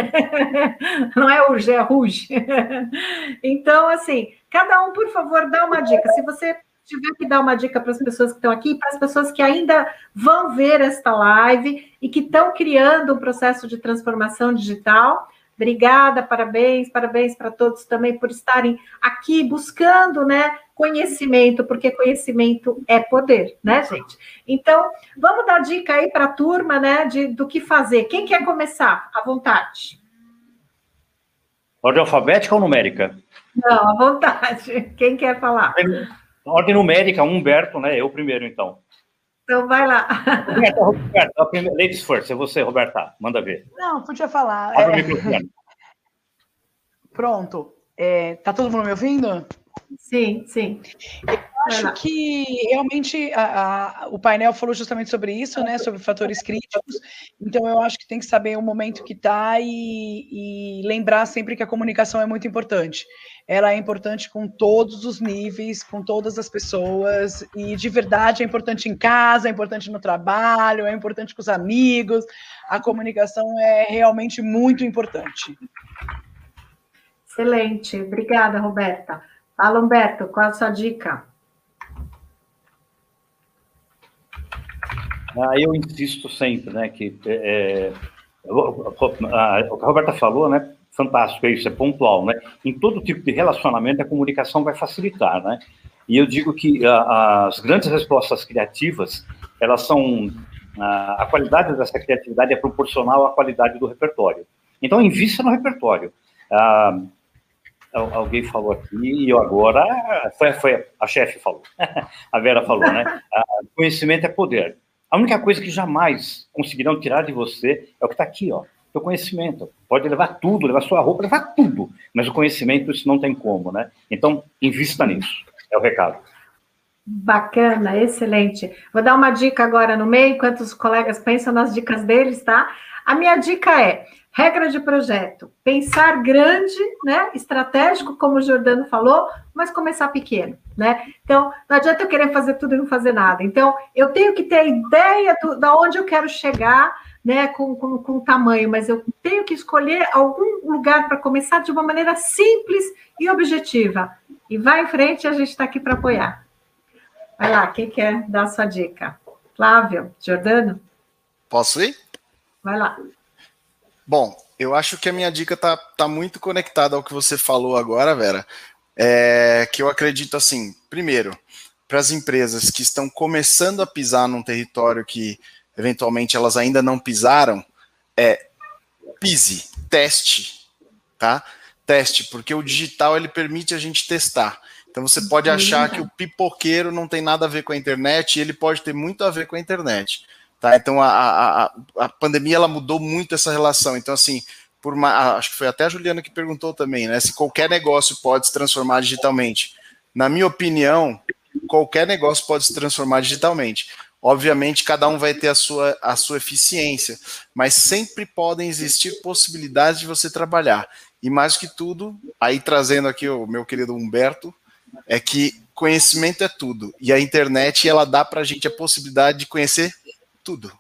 (laughs) não é urge, é ruge. (laughs) Então, assim, cada um, por favor, dá uma dica. Se você tiver que dar uma dica para as pessoas que estão aqui, para as pessoas que ainda vão ver esta live e que estão criando um processo de transformação digital, Obrigada, parabéns, parabéns para todos também por estarem aqui buscando, né, conhecimento, porque conhecimento é poder, né, gente? Então, vamos dar dica aí para a turma, né, de, do que fazer. Quem quer começar? À vontade. Ordem alfabética ou numérica? Não, à vontade. Quem quer falar? Ordem numérica, Humberto, né? Eu primeiro, então. Então vai lá. Roberta, Roberta, ladies first, é você, Roberta, manda ver. Não, podia falar. Abre é... o microfone. (laughs) Pronto. É, tá todo mundo me ouvindo? Sim, sim. Eu acho que realmente a, a, o painel falou justamente sobre isso, né? Sobre fatores críticos. Então eu acho que tem que saber o momento que está e, e lembrar sempre que a comunicação é muito importante ela é importante com todos os níveis, com todas as pessoas, e de verdade é importante em casa, é importante no trabalho, é importante com os amigos. A comunicação é realmente muito importante. Excelente, obrigada, Roberta. Fala, Humberto, qual a sua dica? Ah, eu insisto sempre, né, que é, é a, o que a Roberta falou, né, fantástico, é isso, é pontual, né? Em todo tipo de relacionamento, a comunicação vai facilitar, né? E eu digo que a, as grandes respostas criativas, elas são a, a, qualidade dessa criatividade é proporcional à qualidade do repertório. Então, invista no repertório. Ah, alguém falou aqui e eu agora foi, foi a chefe falou, (laughs) a Vera falou, né? conhecimento é poder. A única coisa que jamais conseguirão tirar de você é o que está aqui, ó, o conhecimento. Pode levar tudo, levar sua roupa, levar tudo, mas o conhecimento isso não tem como, né? Então invista nisso. É o recado. Bacana, excelente. Vou dar uma dica agora no meio, enquanto os colegas pensam nas dicas deles, tá? A minha dica é Regra de projeto: pensar grande, né? Estratégico, como o Jordano falou, mas começar pequeno, né? Então, não adianta eu querer fazer tudo e não fazer nada. Então, eu tenho que ter a ideia do, da onde eu quero chegar, né? Com, com, com o tamanho, mas eu tenho que escolher algum lugar para começar de uma maneira simples e objetiva. E vai em frente, a gente está aqui para apoiar. Vai lá, quem quer dar a sua dica? Flávio, Jordano? Posso ir? Vai lá. Bom, eu acho que a minha dica tá, tá muito conectada ao que você falou agora, Vera. É, que eu acredito assim, primeiro, para as empresas que estão começando a pisar num território que eventualmente elas ainda não pisaram, é pise, teste, tá? Teste, porque o digital ele permite a gente testar. Então você pode achar que o pipoqueiro não tem nada a ver com a internet e ele pode ter muito a ver com a internet. Tá? Então a, a, a pandemia ela mudou muito essa relação. Então, assim, por uma, acho que foi até a Juliana que perguntou também, né? Se qualquer negócio pode se transformar digitalmente. Na minha opinião, qualquer negócio pode se transformar digitalmente. Obviamente, cada um vai ter a sua, a sua eficiência, mas sempre podem existir possibilidades de você trabalhar. E mais que tudo, aí trazendo aqui o meu querido Humberto, é que conhecimento é tudo. E a internet, ela dá para a gente a possibilidade de conhecer tudo.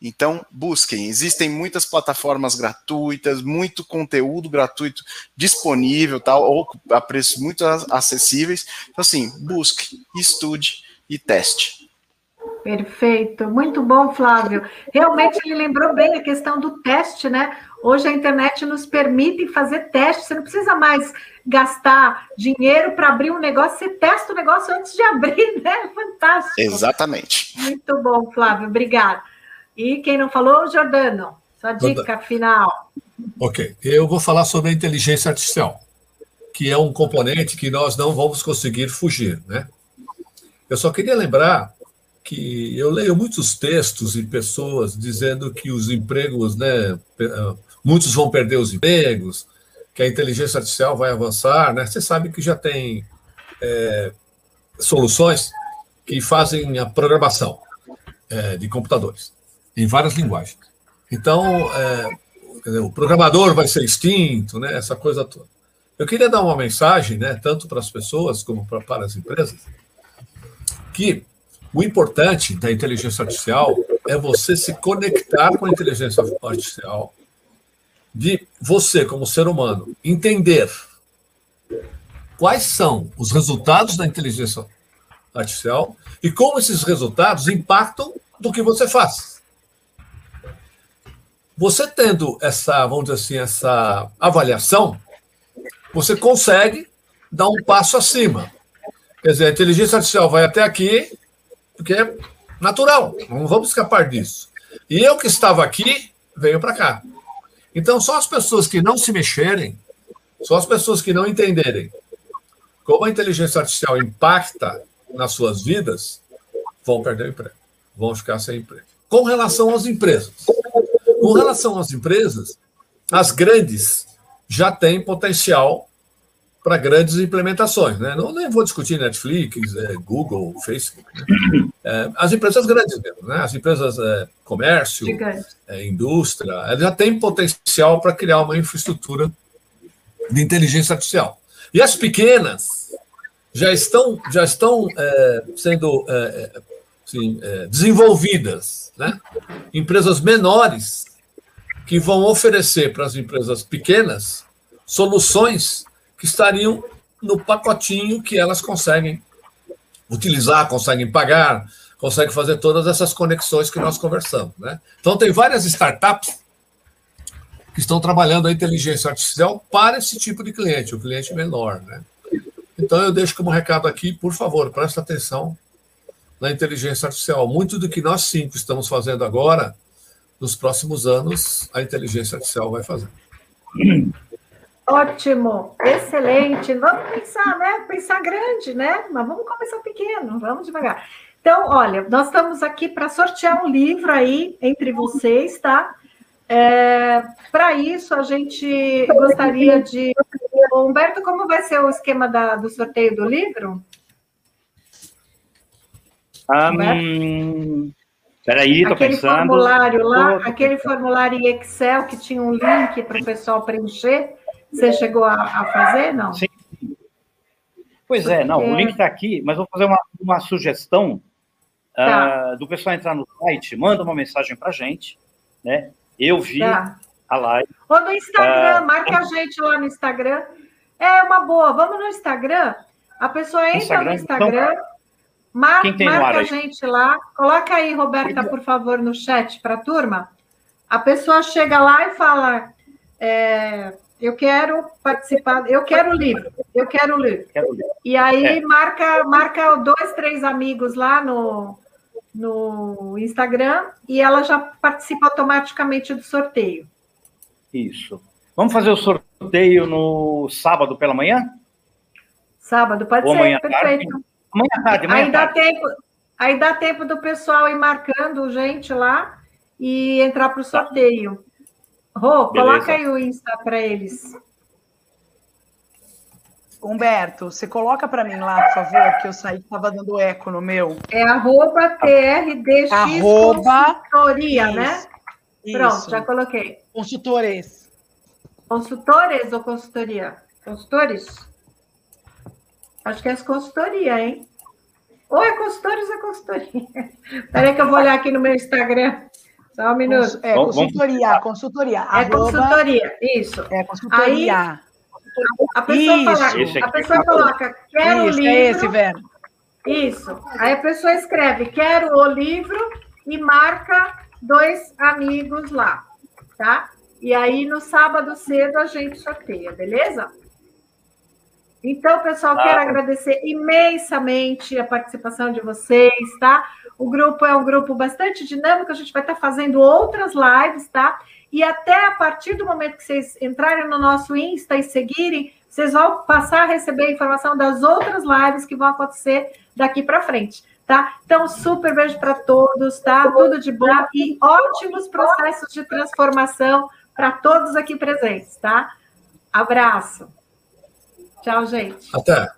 Então, busquem. Existem muitas plataformas gratuitas, muito conteúdo gratuito disponível, tal, ou a preços muito acessíveis. Então, assim, busque, estude e teste. Perfeito, muito bom, Flávio. Realmente ele lembrou bem a questão do teste, né? Hoje a internet nos permite fazer teste, você não precisa mais gastar dinheiro para abrir um negócio, você testa o negócio antes de abrir, (laughs) né? Fantástico. Exatamente. Muito bom, Flávio, obrigado. E quem não falou, Jordano, sua dica final. Ok, eu vou falar sobre a inteligência artificial, que é um componente que nós não vamos conseguir fugir, né? Eu só queria lembrar que eu leio muitos textos e pessoas dizendo que os empregos, né, muitos vão perder os empregos, que a inteligência artificial vai avançar, né? Você sabe que já tem é, soluções que fazem a programação é, de computadores em várias linguagens. Então, é, o programador vai ser extinto, né? Essa coisa toda. Eu queria dar uma mensagem, né? Tanto para as pessoas como para, para as empresas, que o importante da inteligência artificial é você se conectar com a inteligência artificial de você, como ser humano, entender quais são os resultados da inteligência artificial e como esses resultados impactam do que você faz. Você tendo essa, vamos dizer assim, essa avaliação, você consegue dar um passo acima. Quer dizer, a inteligência artificial vai até aqui, porque é natural, não vamos escapar disso. E eu que estava aqui, venho para cá. Então, só as pessoas que não se mexerem, só as pessoas que não entenderem como a inteligência artificial impacta nas suas vidas, vão perder o emprego, vão ficar sem emprego. Com relação às empresas. Com relação às empresas, as grandes já têm potencial para grandes implementações. Né? Não nem vou discutir Netflix, é, Google, Facebook. Né? É, as empresas grandes mesmo, né? as empresas é, comércio, é, indústria, elas já têm potencial para criar uma infraestrutura de inteligência artificial. E as pequenas já estão, já estão é, sendo é, assim, desenvolvidas. Né? Empresas menores que vão oferecer para as empresas pequenas soluções que estariam no pacotinho que elas conseguem utilizar, conseguem pagar, conseguem fazer todas essas conexões que nós conversamos. Né? Então, tem várias startups que estão trabalhando a inteligência artificial para esse tipo de cliente, o cliente menor. Né? Então, eu deixo como recado aqui, por favor, presta atenção na inteligência artificial. Muito do que nós cinco estamos fazendo agora, nos próximos anos, a inteligência artificial vai fazer. Ótimo, excelente. Vamos pensar, né? Pensar grande, né? Mas vamos começar pequeno, vamos devagar. Então, olha, nós estamos aqui para sortear um livro aí entre vocês, tá? É, para isso, a gente gostaria de. Humberto, como vai ser o esquema da, do sorteio do livro? Um, peraí, tô aquele pensando. formulário lá, aquele formulário em Excel que tinha um link para o pessoal preencher. Você chegou a, a fazer, não? Sim. Pois é, não, o link está aqui, mas vou fazer uma, uma sugestão tá. uh, do pessoal entrar no site, manda uma mensagem para a gente, né? Eu vi tá. a live. Ou no Instagram, uh, marca a gente lá no Instagram. É uma boa, vamos no Instagram. A pessoa entra Instagram, no Instagram, então, mar, marca a gente lá. Coloca aí, Roberta, por favor, no chat para a turma. A pessoa chega lá e fala: é, eu quero participar, eu quero o livro, eu quero o livro. Quero livro. E aí é. marca, marca dois, três amigos lá no, no Instagram e ela já participa automaticamente do sorteio. Isso. Vamos fazer o sorteio no sábado pela manhã? Sábado, pode Ou ser, amanhã perfeito. Tarde. Amanhã tarde, amanhã aí tarde. Dá tempo, aí dá tempo do pessoal ir marcando gente lá e entrar para o sorteio. Rô, coloca aí o Insta para eles. Humberto, você coloca para mim lá, por favor, que eu saí que estava dando eco no meu. É arroba TRDX arroba... consultoria, isso, né? Isso. Pronto, já coloquei. Consultores. Consultores ou consultoria? Consultores? Acho que é as consultoria, hein? Ou é consultores ou é consultoria? (laughs) Espera que eu vou olhar aqui no meu Instagram. Só um minuto. É, consultoria, consultoria. É arroba, consultoria, isso. É consultoria. Aí, a pessoa, isso. a pessoa coloca, quero isso, o livro. É esse, Vera. Isso. Aí a pessoa escreve, quero o livro e marca dois amigos lá, tá? E aí no sábado cedo a gente sorteia, beleza? Então, pessoal, quero ah. agradecer imensamente a participação de vocês, tá? O grupo é um grupo bastante dinâmico, a gente vai estar fazendo outras lives, tá? E até a partir do momento que vocês entrarem no nosso Insta e seguirem, vocês vão passar a receber a informação das outras lives que vão acontecer daqui para frente, tá? Então, super beijo para todos, tá? Tudo de bom e ótimos processos de transformação para todos aqui presentes, tá? Abraço. Tchau, gente. Até.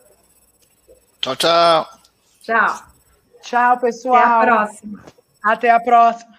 Tchau, tchau. Tchau. Tchau, pessoal. Até a próxima. Até a próxima.